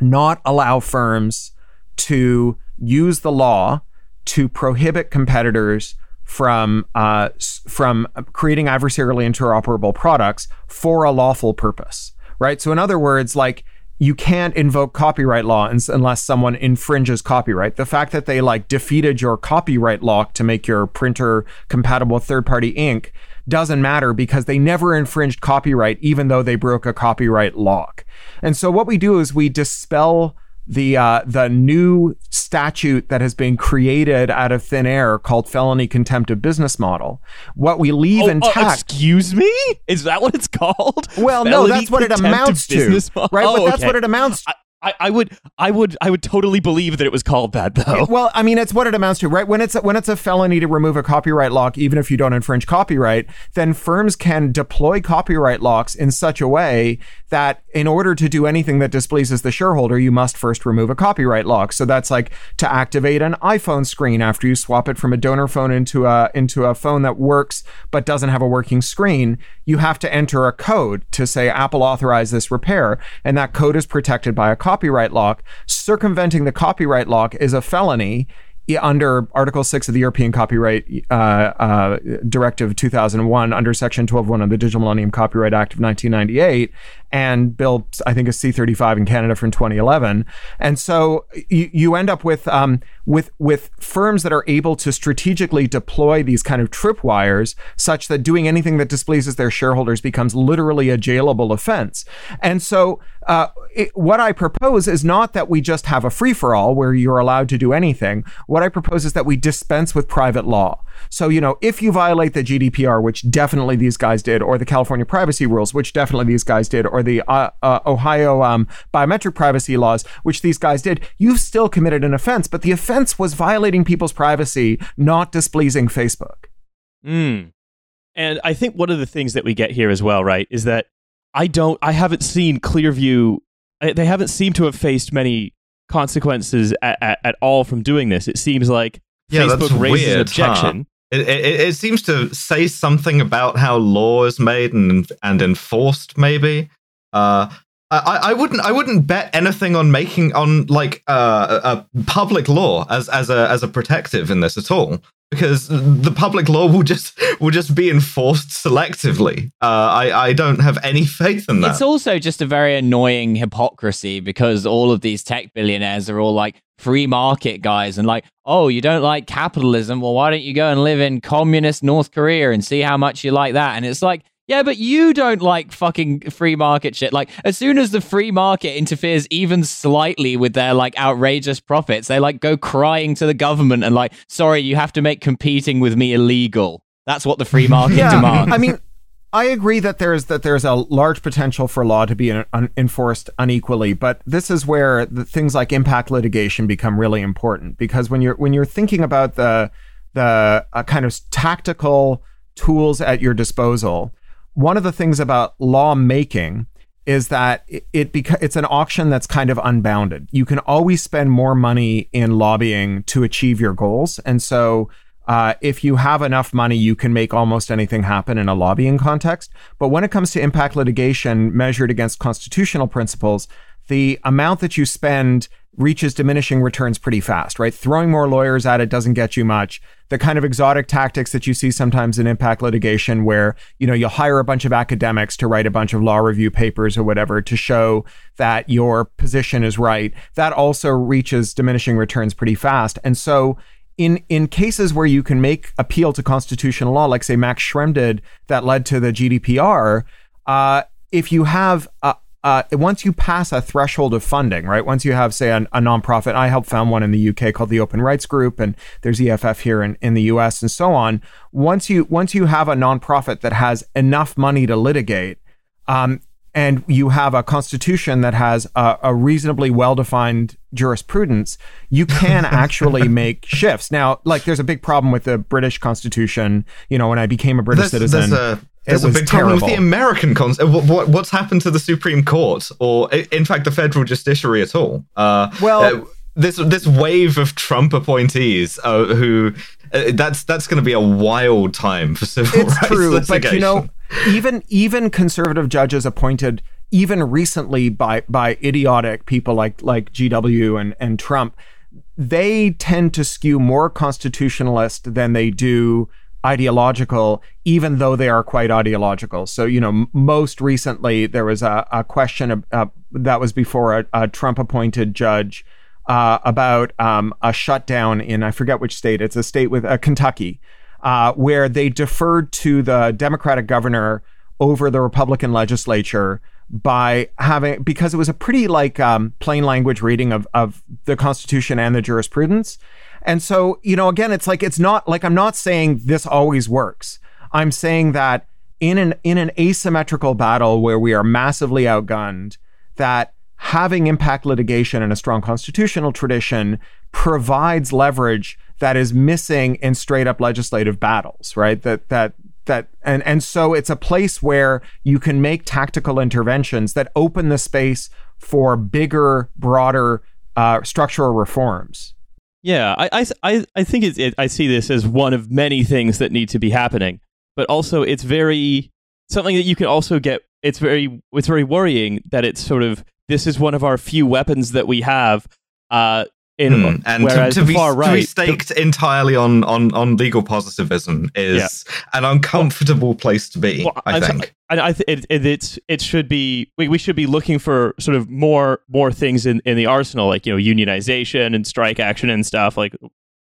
not allow firms to use the law to prohibit competitors from uh, from creating adversarially interoperable products for a lawful purpose, right? So, in other words, like you can't invoke copyright law unless someone infringes copyright. The fact that they like defeated your copyright lock to make your printer compatible with third-party ink doesn't matter because they never infringed copyright, even though they broke a copyright lock. And so, what we do is we dispel the uh, the new statute that has been created out of thin air called felony contempt of business model. What we leave Oh, oh, intact. excuse me? Is that what it's called? well, no, that's what it amounts to, business right? model? but Oh, that's okay. what it amounts to. I, I would, I would, I would totally believe that it was called that, though. Well, I mean, it's what it amounts to, right? When it's when it's a felony to remove a copyright lock, even if you don't infringe copyright, then firms can deploy copyright locks in such a way that, in order to do anything that displeases the shareholder, you must first remove a copyright lock. So that's like to activate an iPhone screen after you swap it from a donor phone into a into a phone that works but doesn't have a working screen. You have to enter a code to say Apple authorized this repair, and that code is protected by a copyright lock. Circumventing the copyright lock is a felony under Article 6 of the European Copyright uh, uh, Directive 2001, under Section 12.1 of the Digital Millennium Copyright Act of 1998, and Bill, I think, is C35 in Canada from 2011. And so you, you end up with um, with with firms that are able to strategically deploy these kind of tripwires, such that doing anything that displeases their shareholders becomes literally a jailable offense. And so, uh, it, what I propose is not that we just have a free for all where you're allowed to do anything. What I propose is that we dispense with private law. So, you know, if you violate the GDPR, which definitely these guys did, or the California privacy rules, which definitely these guys did, or the uh, uh, Ohio um, biometric privacy laws, which these guys did, you've still committed an offense. But the offense was violating people's privacy, not displeasing Facebook. Mm. And I think one of the things that we get here as well, right, is that I don't, I haven't seen Clearview. They haven't seemed to have faced many consequences at, at, at all from doing this. It seems like Yeah, Facebook that's raises an weird, huh? objection. It, it, it seems to say something about how law is made and and enforced. Maybe. Uh, I, I wouldn't I wouldn't bet anything on making on like uh, a, public law as as a as a protective in this at all. because the public law will just will just be enforced selectively. Uh, I I don't have any faith in that. It's also just a very annoying hypocrisy because all of these tech billionaires are all like free market guys and like, oh, you don't like capitalism? Well, why don't you go and live in communist North Korea and see how much you like that? And it's like, yeah, but you don't like fucking free market shit. Like, as soon as the free market interferes even slightly with their like outrageous profits, they like go crying to the government and like, sorry, you have to make competing with me illegal. That's what the free market yeah, demands. I mean, I agree that there's that there's a large potential for law to be un- enforced unequally, but this is where the things like impact litigation become really important because when you're when you're thinking about the the uh, kind of tactical tools at your disposal, one of the things about lawmaking is that it, it beca- it's an auction that's kind of unbounded. You can always spend more money in lobbying to achieve your goals, and so uh, if you have enough money, you can make almost anything happen in a lobbying context. But when it comes to impact litigation measured against constitutional principles, the amount that you spend reaches diminishing returns pretty fast, right? Throwing more lawyers at it doesn't get you much. The kind of exotic tactics that you see sometimes in impact litigation where, you know, you'll hire a bunch of academics to write a bunch of law review papers or whatever to show that your position is right, that also reaches diminishing returns pretty fast. And so in in cases where you can make appeal to constitutional law, like say Max Schrems did, that led to the GDPR, uh, if you have a, uh, once you pass a threshold of funding, right? Once you have, say, a, a nonprofit, I helped found one in the UK called the Open Rights Group, and there's EFF here in, in the US and so on. Once you once you have a nonprofit that has enough money to litigate, um, and you have a constitution that has a, a reasonably well-defined jurisprudence, you can actually make shifts. Now, like, there's a big problem with the British Constitution. You know, when I became a British citizen, there's a there's a big terrible. problem with the American cons. What, what, what's happened to the Supreme Court, or in fact the federal justiciary at all? Uh, well, uh, this this wave of Trump appointees uh, who uh, that's that's going to be a wild time for civil it's rights true, litigation. But you know, even even conservative judges appointed even recently by by idiotic people like like GW and and Trump, they tend to skew more constitutionalist than they do ideological, even though they are quite ideological. So, you know, m- most recently there was a, a question of, uh, that was before a, a Trump appointed judge uh, about um, a shutdown in, I forget which state, it's a state with uh, Kentucky, uh, where they deferred to the Democratic governor over the Republican legislature by having because it was a pretty like um, plain language reading of of the Constitution and the jurisprudence. And so, you know, again, it's like it's not like I'm not saying this always works. I'm saying that in an in an asymmetrical battle where we are massively outgunned, that having impact litigation and a strong constitutional tradition provides leverage that is missing in straight up legislative battles, right? That that that and and so it's a place where you can make tactical interventions that open the space for bigger, broader uh, structural reforms. Yeah, I, I, I think it's, it, I see this as one of many things that need to be happening, but also it's very something that you can also get. It's very it's very worrying that it's sort of this is one of our few weapons that we have. Uh, in, hmm. and whereas to, to, be, far right, to be staked the, entirely on, on, on legal positivism is yeah. an uncomfortable place to be. Well, I think. I, I th- it, it, it's it should be we, we should be looking for sort of more more things in, in the arsenal, like you know unionization and strike action and stuff, like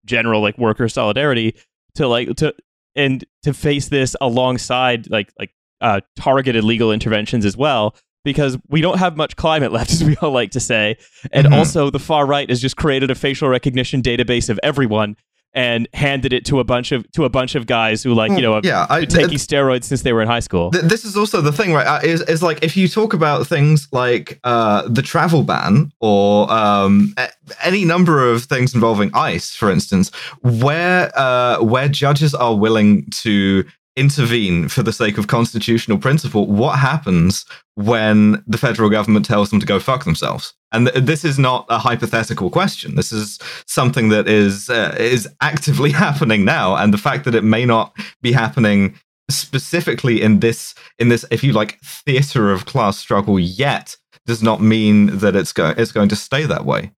general like worker solidarity to like to and to face this alongside like like uh, targeted legal interventions as well because we don't have much climate left, as we all like to say. And mm-hmm. also, the far right has just created a facial recognition database of everyone and handed it to a bunch of to a bunch of guys who like you know yeah, I, taking th- steroids since they were in high school. Th- this is also the thing, right? Is is like if you talk about things like uh, the travel ban or um, any number of things involving ICE, for instance, where uh, where judges are willing to intervene for the sake of constitutional principle, what happens when the federal government tells them to go fuck themselves? And th- this is not a hypothetical question. This is something that is uh, is actively happening now, and the fact that it may not be happening specifically in this in this, if you like, theater of class struggle yet, does not mean that it's going it's going to stay that way.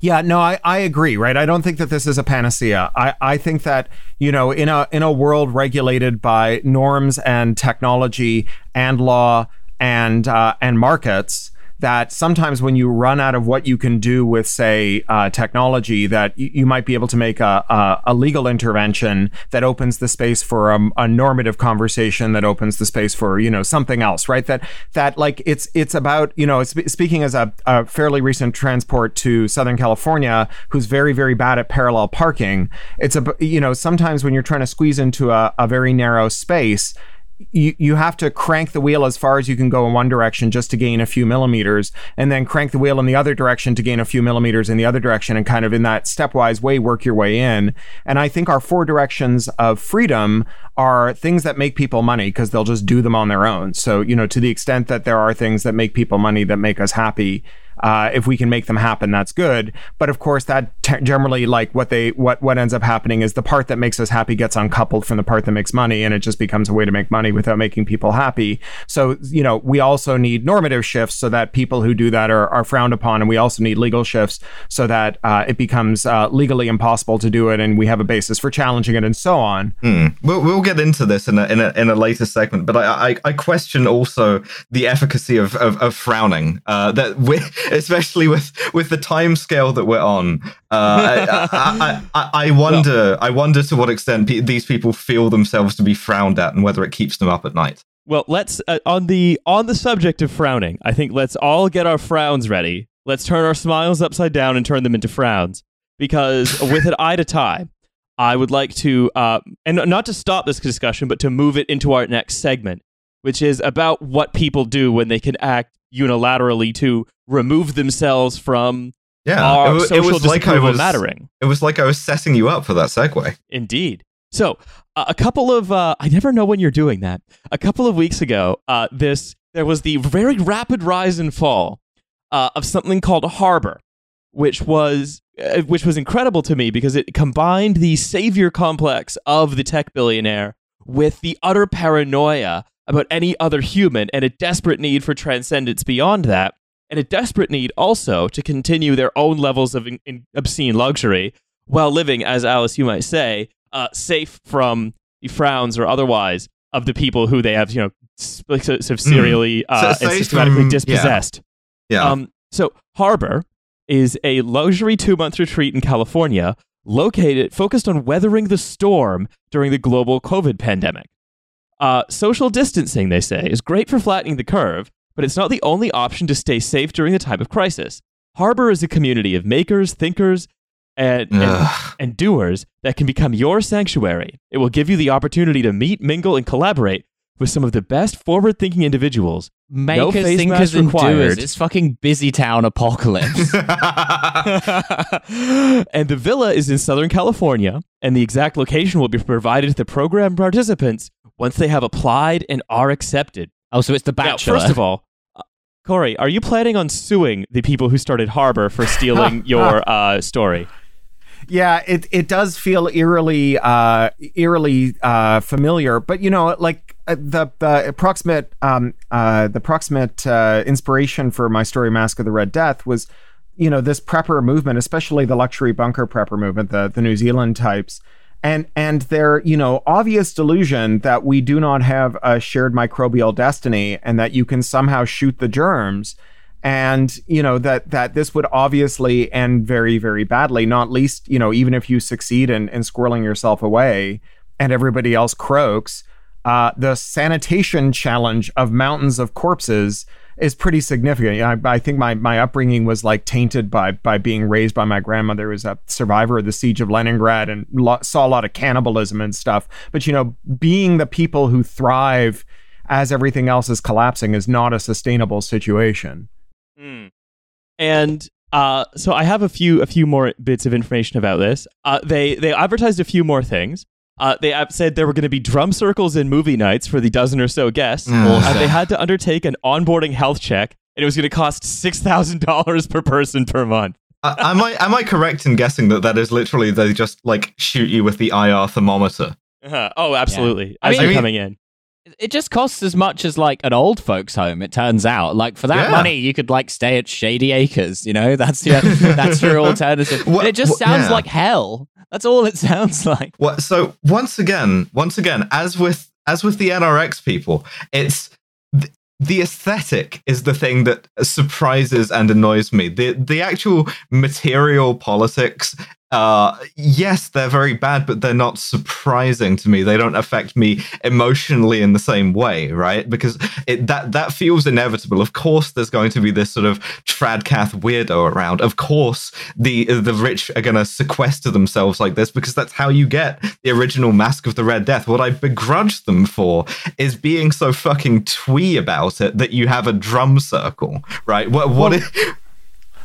Yeah, no, I, I agree, right? I don't think that this is a panacea. I, I think that, you know, in a in a world regulated by norms and technology and law and uh, and markets, that sometimes when you run out of what you can do with, say, uh, technology, that y- you might be able to make a, a, a legal intervention that opens the space for a, a, normative conversation that opens the space for you know something else, right? That that like it's it's about you know sp- speaking as a, a fairly recent transport to Southern California, who's very very bad at parallel parking. It's a you know sometimes when you're trying to squeeze into a, a very narrow space you, you have to crank the wheel as far as you can go in one direction just to gain a few millimeters, and then crank the wheel in the other direction to gain a few millimeters in the other direction, and kind of in that stepwise way work your way in. And I think our four directions of freedom are things that make people money because they'll just do them on their own. So, you know, to the extent that there are things that make people money that make us happy, uh, if we can make them happen, that's good. But of course, that generally like what they what what ends up happening is the part that makes us happy gets uncoupled from the part that makes money, and it just becomes a way to make money without making people happy. So you know, we also need normative shifts so that people who do that are, are frowned upon, and we also need legal shifts so that uh, it becomes uh, legally impossible to do it, and we have a basis for challenging it, and so on. Hmm. We'll, we'll get into this in a, in a in a later segment, but I I, I question also the efficacy of of, of frowning. Uh, that we especially with with the time scale that we're on. Uh, I, I, I, I, wonder, well, I wonder to what extent pe- these people feel themselves to be frowned at, and whether it keeps them up at night. Well, let's uh, on the on the subject of frowning. I think let's all get our frowns ready. Let's turn our smiles upside down and turn them into frowns, because with an eye to tie. I would like to, uh, and not to stop this discussion, but to move it into our next segment, which is about what people do when they can act unilaterally to remove themselves from yeah, our it, was, social it was like I was mattering. It was like I was setting you up for that segue. Indeed. So uh, a couple of uh, I never know when you're doing that. A couple of weeks ago, uh, this there was the very rapid rise and fall uh, of something called Harbor, which was uh, which was incredible to me because it combined the savior complex of the tech billionaire with the utter paranoia about any other human and a desperate need for transcendence beyond that, and a desperate need also to continue their own levels of in, in obscene luxury while living, as Alice, you might say, uh, safe from the frowns or otherwise of the people who they have, you know, sort of serially mm. uh, so and systematically from, dispossessed. Yeah. yeah. Um, so Harbor is a luxury two-month retreat in California located focused on weathering the storm during the global COVID pandemic. Uh, social distancing, they say, is great for flattening the curve, but it's not the only option to stay safe during a time of crisis. Harbor is a community of makers, thinkers, and, and, and, doers that can become your sanctuary. It will give you the opportunity to meet, mingle, and collaborate with some of the best forward thinking individuals. Makers, no thinkers, and doers. It's fucking busy town apocalypse. and the villa is in Southern California, and the exact location will be provided to the program participants once they have applied and are accepted. Oh, so it's the bachelor. Now, first of all, uh, Cory, are you planning on suing the people who started Harbor for stealing your uh, story? Yeah, it it does feel eerily uh, eerily uh, familiar, but you know, like uh, the the approximate um, uh, the approximate uh, inspiration for my story, Masque of the Red Death, was you know this prepper movement, especially the luxury bunker prepper movement, the the New Zealand types and and their you know obvious delusion that we do not have a shared microbial destiny and that you can somehow shoot the germs and you know that that this would obviously end very very badly not least you know even if you succeed in, in squirreling yourself away and everybody else croaks uh, the sanitation challenge of mountains of corpses is pretty significant. I, I, think my my upbringing was like tainted by by being raised by my grandmother who was a survivor of the siege of Leningrad and lo- saw a lot of cannibalism and stuff. But you know, being the people who thrive as everything else is collapsing is not a sustainable situation. Mm. And uh, so I have a few a few more bits of information about this. Uh, they they advertised a few more things. Uh, they said there were going to be drum circles and movie nights for the dozen or so guests. Uh, they had to undertake an onboarding health check, and it was going to cost six thousand dollars per person per month. uh, am I am I correct in guessing that that is literally they just like shoot you with the IR thermometer? Uh-huh. Oh, absolutely. Yeah. As I mean, you're coming in. It just costs as much as like an old folks' home. It turns out, like for that Yeah. money, you could like stay at Shady Acres. You know, that's your that's your alternative. What- and it just what- sounds yeah. like hell. That's all it sounds like. What, so once again, once again, as with as with the NRX people, it's th- the aesthetic is the thing that surprises and annoys me. The the actual material politics, uh, yes, they're very bad, but they're not surprising to me. They don't affect me emotionally in the same way, right? Because it that that feels inevitable. Of course, there's going to be this sort of tradcath weirdo around. Of course, the the rich are going to sequester themselves like this because that's how you get the original Masque of the Red Death. What I begrudge them for is being so fucking twee about it that you have a drum circle, right? What what? Well-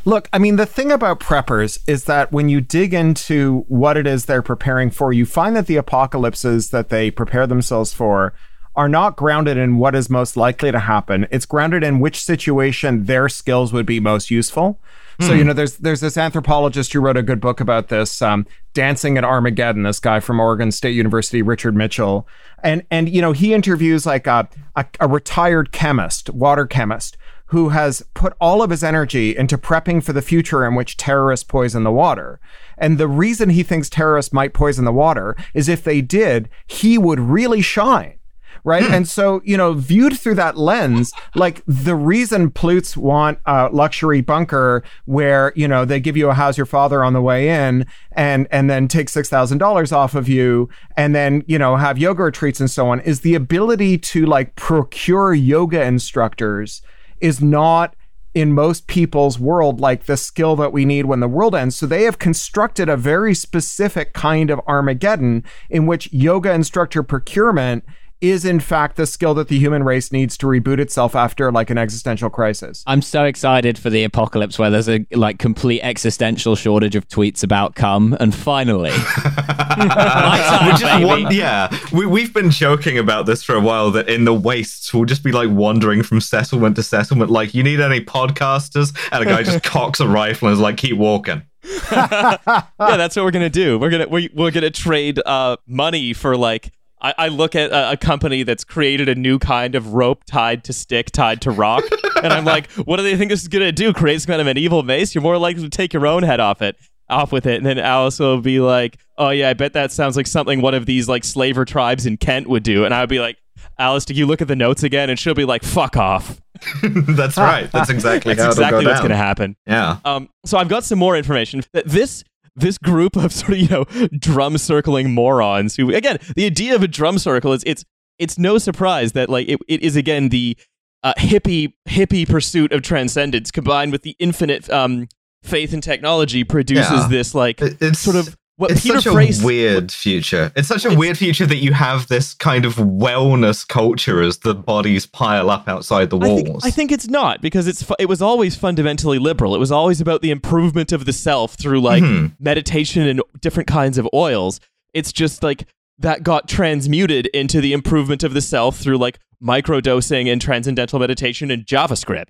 Look, I mean, the thing about preppers is that when you dig into what it is they're preparing for, you find that the apocalypses that they prepare themselves for are not grounded in what is most likely to happen. It's grounded in which situation their skills would be most useful. So you know, there's there's this anthropologist who wrote a good book about this, um, dancing at Armageddon. This guy from Oregon State University, Richard Mitchell, and and you know he interviews like a, a, a retired chemist, water chemist, who has put all of his energy into prepping for the future in which terrorists poison the water. And the reason he thinks terrorists might poison the water is if they did, he would really shine. Right. Hmm. and so, you know, viewed through that lens, like the reason plutes want a luxury bunker where, you know, they give you a how's your father on the way in and and then take six thousand dollars off of you and then, you know, have yoga retreats and so on is the ability to like procure yoga instructors is not in most people's world like the skill that we need when the world ends. So they have constructed a very specific kind of Armageddon in which yoga instructor procurement is in fact the skill that the human race needs to reboot itself after like an existential crisis. I'm so excited for the apocalypse where there's a like complete existential shortage of tweets about cum, and finally, time, we just baby. want, yeah, we, we've been joking about this for a while that in the wastes we'll just be like wandering from settlement to settlement. Like, you need any podcasters? And a guy just cocks a rifle and is like, keep walking. yeah, that's what we're gonna do. We're gonna we, we're gonna trade uh, money for like. I, I look at a, a company that's created a new kind of rope tied to stick, tied to rock, and I'm like, what do they think this is gonna do? Create some kind of medieval mace? You're more likely to take your own head off it, off with it, and then Alice will be like, oh yeah, I bet that sounds like something one of these like slaver tribes in Kent would do, and I would be like, Alice, did you look at the notes again? And she'll be like, fuck off. That's right. That's exactly That's how exactly it'll go what's down. gonna happen. Yeah. Um, so I've got some more information that this this group of sort of you know drum circling morons who again the idea of a drum circle is it's it's no surprise that like it, it is again the uh, hippie hippie pursuit of transcendence combined with the infinite um, faith in technology produces Yeah. this like it's sort of what it's Peter such a Price weird future. It's such a It's- weird future that you have this kind of wellness culture as the bodies pile up outside the I walls. think, I think it's not because it's fu- it was always fundamentally liberal. It was always about the improvement of the self through like Mhm. meditation and different kinds of oils. It's just like that got transmuted into the improvement of the self through like microdosing and transcendental meditation and JavaScript.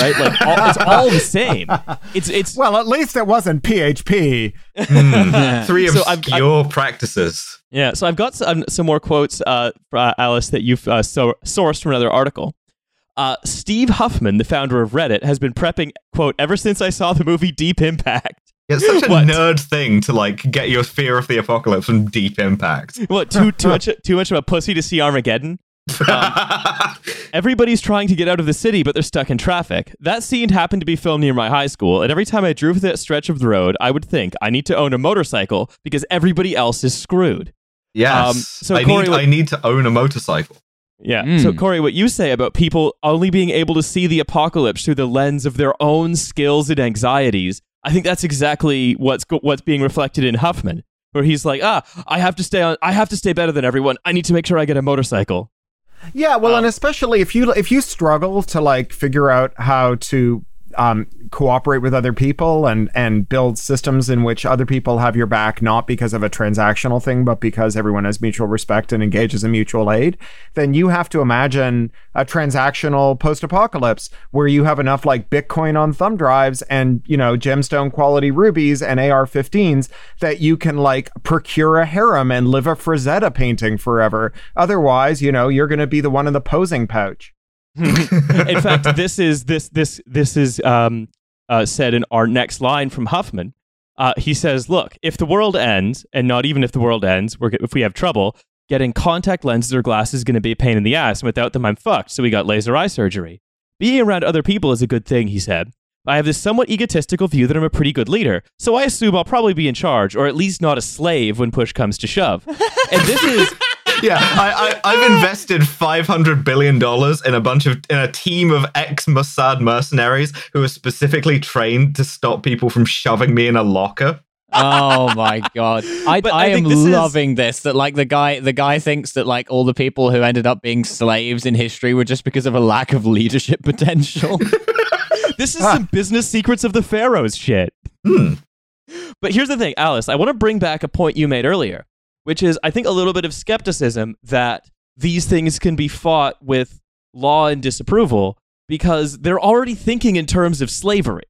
Right? Like all, it's all the same. It's it's Well, at least it wasn't PHP. Hmm. Three So I've- obscure practices. Yeah, so I've got some, some more quotes, uh, for, uh, Alice, that you've uh, so- sourced from another article. Uh, Steve Huffman, the founder of Reddit, has been prepping, quote, ever since I saw the movie Deep Impact. It's such a What? nerd thing to like get your fear of the apocalypse from Deep Impact. What, too, too, much, too much of a pussy to see Armageddon? Everybody's trying to get out of the city, but they're stuck in traffic. That scene happened to be filmed near my high school, and every time I drove that stretch of the road, I would think, I need to own a motorcycle because everybody else is screwed. yes. Um, so I, Cory, need, what- I need to own a motorcycle. Yeah. So, Mm. Cory, what you say about people only being able to see the apocalypse through the lens of their own skills and anxieties, I think that's exactly what's what's being reflected in Huffman, where he's like, ah, I have to stay on, I have to stay better than everyone. I need to make sure I get a motorcycle. Yeah, well, Um, and especially if you if you struggle to like figure out how to um, cooperate with other people and and build systems in which other people have your back not because of a transactional thing but because everyone has mutual respect and engages in mutual aid then you have to imagine a transactional post-apocalypse where you have enough like bitcoin on thumb drives and you know gemstone quality rubies and ar-15s that you can like procure a harem and live a frazetta painting forever. Otherwise you know you're going to be the one in the posing pouch in fact, this is this this this is um, uh, said in our next line from Huffman. Uh, he says, "Look, if the world ends, and not even if the world ends, we're, if we have trouble getting contact lenses or glasses, is going to be a pain in the ass, and without them, I'm fucked. So we got laser eye surgery. Being around other people is a good thing," he said. I have this somewhat egotistical view that I'm a pretty good leader, so I assume I'll probably be in charge, or at least not a slave when push comes to shove. and this is yeah, I, I, have invested five hundred billion dollars in a bunch of in a team of ex Mossad mercenaries who are specifically trained to stop people from shoving me in a locker. oh my god. I, I, I am this loving is... this that like the guy the guy thinks that like all the people who ended up being slaves in history were just because of a lack of leadership potential. This is some business secrets of the pharaohs shit. Hmm. but here's the thing alice i want to bring back a point you made earlier which is, I think, a little bit of skepticism that these things can be fought with law and disapproval because they're already thinking in terms of slavery.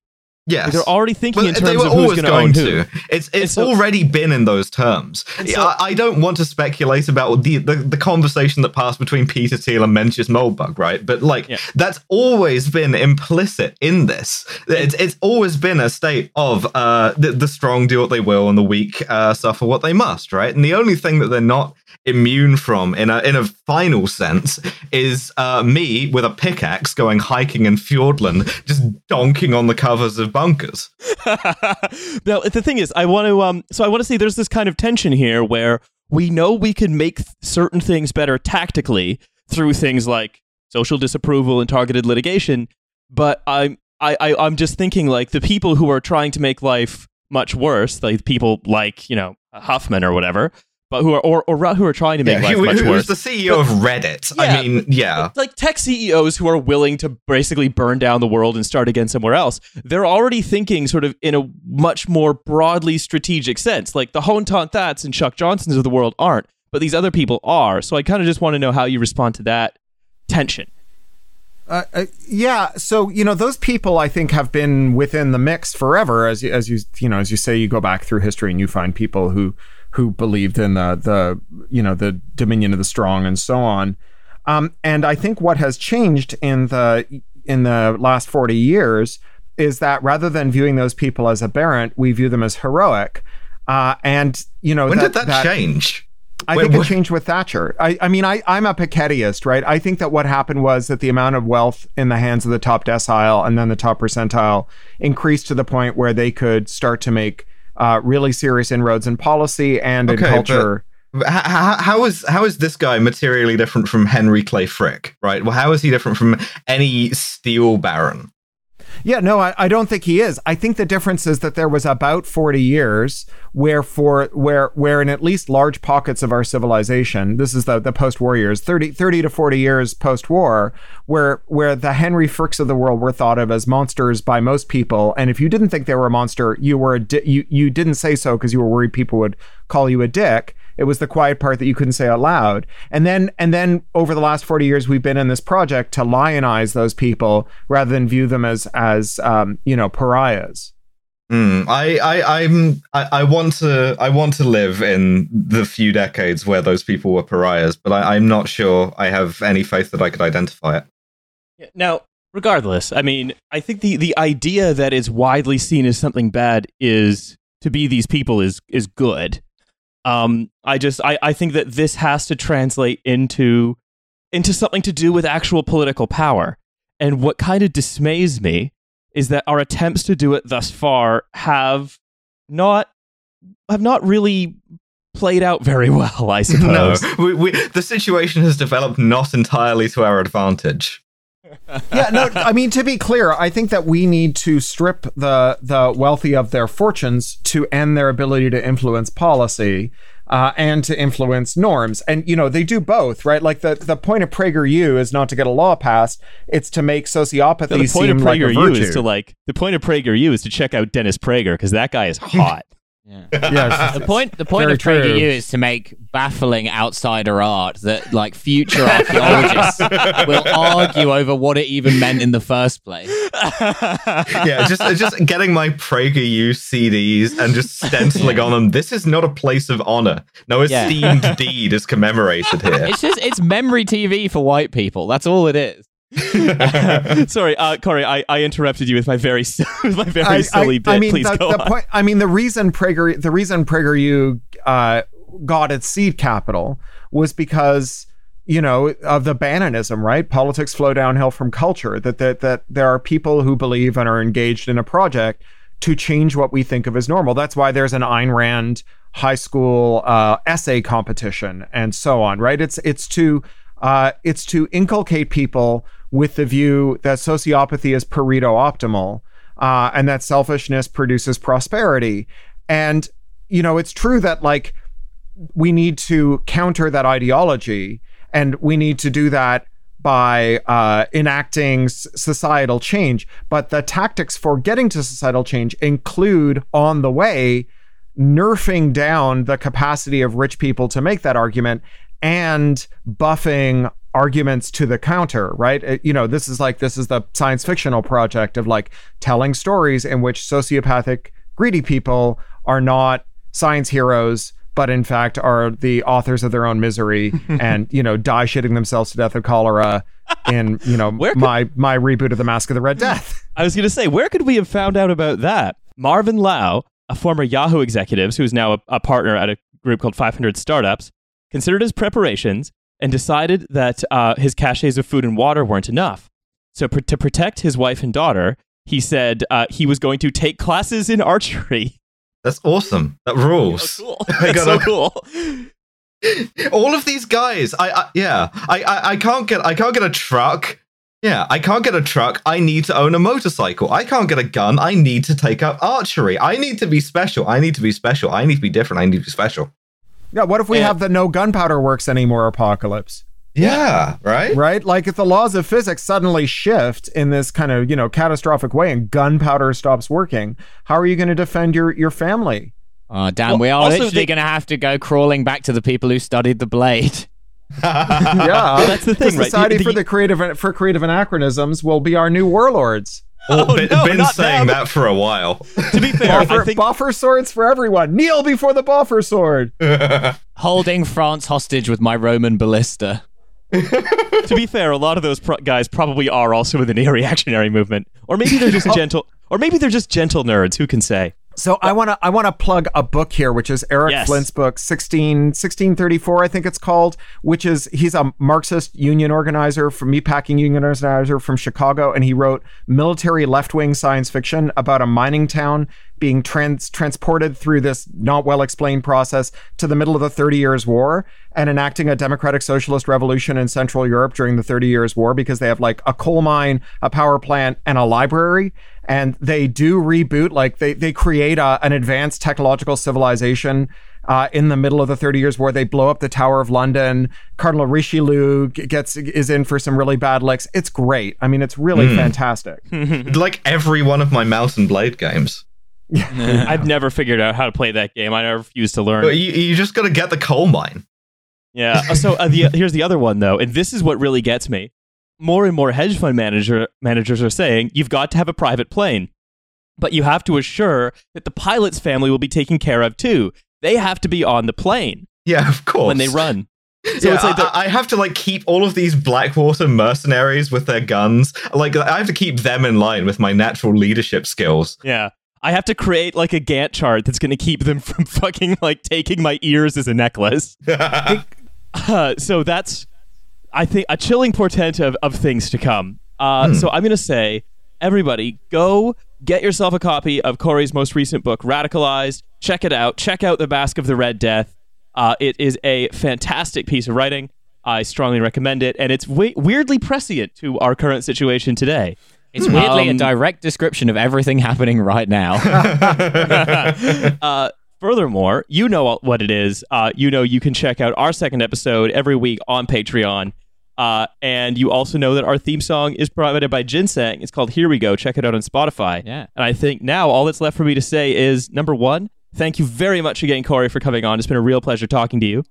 Yes, they're already thinking in terms of who's going to. It's it's so, already been in those terms. So, I, I, don't want to speculate about the, the, the conversation that passed between Peter Thiel and Mencius Moldbug, right? But like yeah. that's always been implicit in this. It's it's always been a state of uh the, the strong do what they will and the weak uh, suffer what they must, right? And the only thing that they're not immune from in a in a final sense is uh, me with a pickaxe going hiking in Fiordland, just donking on the covers of bunkers. now the thing is, I want to um, so I want to say there's this kind of tension here where we know we can make th- certain things better tactically through things like social disapproval and targeted litigation, but I'm I, I I'm just thinking like the people who are trying to make life much worse, like people like you know Huffman or whatever but who are or, or who are trying to make yeah, life much who, worse. Who's the CEO but, of Reddit? Yeah, I mean, yeah, like tech CEOs who are willing to basically burn down the world and start again somewhere else. They're already thinking sort of in a much more broadly strategic sense. Like the Hoan Ton-Thats and Chuck Johnsons of the world aren't, but these other people are. So I kind of just want to know how you respond to that tension. Uh, uh, yeah, so you know those people I think have been within the mix forever. As you, as you you know as you say, you go back through history and you find people who who believed in the the you know the dominion of the strong and so on. Um, and I think what has changed in the in the last forty years is that rather than viewing those people as aberrant, we view them as heroic. Uh, and you know, when that, did that, that change? I Wait, think what? it changed with Thatcher. I, I mean, I, I'm a Pikettyist, right? I think that what happened was that the amount of wealth in the hands of the top decile and then the top percentile increased to the point where they could start to make uh, really serious inroads in policy and okay, in culture. How, how is how is this guy materially different from Henry Clay Frick? Right. Well, how is he different from any steel baron? Yeah, no, I, I don't think he is. I think the difference is that there was about 40 years where for where where in at least large pockets of our civilization, this is the, the post-war years, 30, 30 to 40 years post-war, where where the Henry Fricks of the world were thought of as monsters by most people. And if you didn't think they were a monster, you were a di- you you didn't say so because you were worried people would call you a dick. It was the quiet part that you couldn't say out loud. And then and then over the last 40 years we've been in this project to lionize those people rather than view them as as um, you know, pariahs. Mm, I, I, I'm, I, I, want to, I want to live in the few decades where those people were pariahs, but I, I'm not sure I have any faith that I could identify it. Now, regardless, I mean, I think the the idea that is widely seen as something bad is to be these people is is good. Um, I just I, I think that this has to translate into into something to do with actual political power. And what kind of dismays me is that our attempts to do it thus far have not have not really played out very well, I suppose. No, we, we, the situation has developed not entirely to our advantage yeah, no, I mean to be clear, I think that we need to strip the the wealthy of their fortunes to end their ability to influence policy. uh, and to influence norms. And you know they do both, right? Like the the point of PragerU is not to get a law passed; it's to make sociopathy No, the point seem of like a PragerU virtue. is to like the point of PragerU is to check out Dennis Prager because that guy is hot. Yeah. yes, The point, the point Very of PragerU true. is to make baffling outsider art that, like, future archaeologists will argue over what it even meant in the first place. yeah, just just getting my PragerU CDs and just stenciling on them. This is not a place of honor. No Yeah. esteemed deed is commemorated here. It's just it's memory TV for white people. That's all it is. Sorry, uh, Cory, I, I interrupted you with my very with my very I, silly I, bit. I mean, Please the, go the on. point. I mean, the reason Prager, the reason PragerU uh, got its seed capital was because you know of the Bannonism, right? Politics flow downhill from culture. That that that there are people who believe and are engaged in a project to change what we think of as normal. That's why there's an Ayn Rand high school uh, essay competition and so on, right? It's it's to uh, it's to inculcate people with the view that sociopathy is Pareto optimal uh, and that selfishness produces prosperity. And, you know, it's true that like we need to counter that ideology and we need to do that by uh, enacting societal change. But the tactics for getting to societal change include on the way nerfing down the capacity of rich people to make that argument and buffing arguments to the counter right It- you know this is like this is the science fictional project of like telling stories in which sociopathic greedy people are not science heroes but in fact are the authors of their own misery and you know die shitting themselves to death of cholera in you know Where could- my my reboot of the masque of the red death I was going to say, where could we have found out about that? Marvin Liao, a former Yahoo executive who is now a, a partner at a group called 500 Startups, considered his preparations and decided that uh, his caches of food and water weren't enough. So, pr- to protect his wife and daughter, he said uh, he was going to take classes in archery. That's awesome. That rules. cool. I That's so gotta- cool. All of these guys, I, I yeah, I, I I can't get I can't get a truck. Yeah, I can't get a truck. I need to own a motorcycle. I can't get a gun. I need to take up archery. I need to be special. I need to be special. I need to be different. I need to be special. Yeah what if we Yeah. have the no gunpowder works anymore apocalypse Yeah, right? right? Like if the laws of physics suddenly shift in this kind of you know catastrophic way and gunpowder stops working, how are you going to defend your your family? Oh, damn, Well, we are literally they- going to have to go crawling back to the people who studied the blade. Yeah, that's the thing, right? Society The- for the- the creative for creative anachronisms will be our new warlords. Well, Oh, been, no, been saying them. that for a while. to be fair, I Boffer, think boffer swords for everyone. Kneel before the boffer sword. Holding France hostage with my Roman ballista. to be fair, a lot of those pro- guys probably are also in the neo-reactionary movement, or maybe they're just oh. gentle, or maybe they're just gentle nerds. Who can say? So I want to I want to plug a book here, which is Eric Yes. Flint's book 16, 1634, I think it's called, which is he's a Marxist union organizer from meatpacking union organizer from Chicago, and he wrote military left wing science fiction about a mining town being trans- transported through this not well explained process to the middle of the Thirty Years' War and enacting a democratic socialist revolution in Central Europe during the Thirty Years' War because they have like a coal mine, a power plant, and a library. And they do reboot, like they they create a, an advanced technological civilization uh, in the middle of the Thirty Years' War. They blow up the Tower of London. Cardinal Richelieu gets is in for some really bad licks. It's great. I mean, it's really fantastic. like every one of my Mount & Blade games. I've never figured out how to play that game. I refuse to learn. But you, you just got to get the coal mine. Yeah. Uh, So uh, the, here's the other one though, and this is what really gets me. More and more hedge fund manager managers are saying you've got to have a private plane, but you have to assure that the pilot's family will be taken care of too. They have to be on the plane Yeah, of course. when they run. So yeah, it's like the, I, I have to like keep all of these Blackwater mercenaries with their guns. Like I have to keep them in line with my natural leadership skills. yeah. I have to create like a Gantt chart that's going to keep them from fucking like taking my ears as a necklace. Uh, so that's, I think, a chilling portent of, of things to come. Uh, So I'm going to say, everybody, go get yourself a copy of Cory's most recent book, Radicalized. Check it out. Check out The Masque of the Red Death. Uh, it is a fantastic piece of writing. I strongly recommend it, and it's we- weirdly prescient to our current situation today. It's weirdly a Um, direct description of everything happening right now. uh, furthermore, you know what it is. Uh, you know you can check out our second episode every week on Patreon. Uh, and you also know that our theme song is provided by Ginseng. It's called Here We Go. Check it out on Spotify. Yeah. And I think now all that's left for me to say is number one, thank you very much again, Cory, for coming on. It's been a real pleasure talking to you.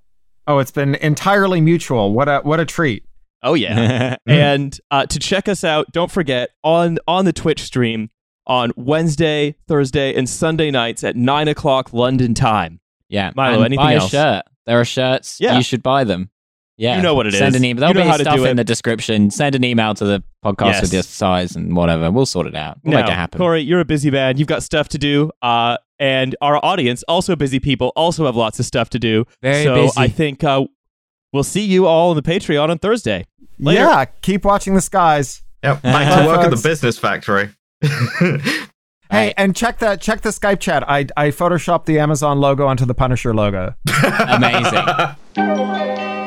Oh, it's been entirely mutual. What a what a treat. Oh yeah. and uh, to check us out, don't forget on on the Twitch stream on Wednesday, Thursday, and Sunday nights at nine o'clock London time. yeah. Milo, and anything buy else? a shirt. There are shirts. Yeah. You should buy them. Yeah. You know what it Send is. an email. You There'll know be how to stuff in the description. Send an email to the podcast Yes. with your size and whatever. We'll sort it out. We'll Now, make it happen. Cory, you're a busy man. You've got stuff to do. Uh, and our audience, also busy people, also have lots of stuff to do. Very so busy. I think uh, we'll see you all on the Patreon on Thursday. Later. Yeah, keep watching the skies. Yep, back to work at the business factory. Hey, and check that check the Skype chat. I I photoshopped the Amazon logo onto the Punisher logo. Amazing.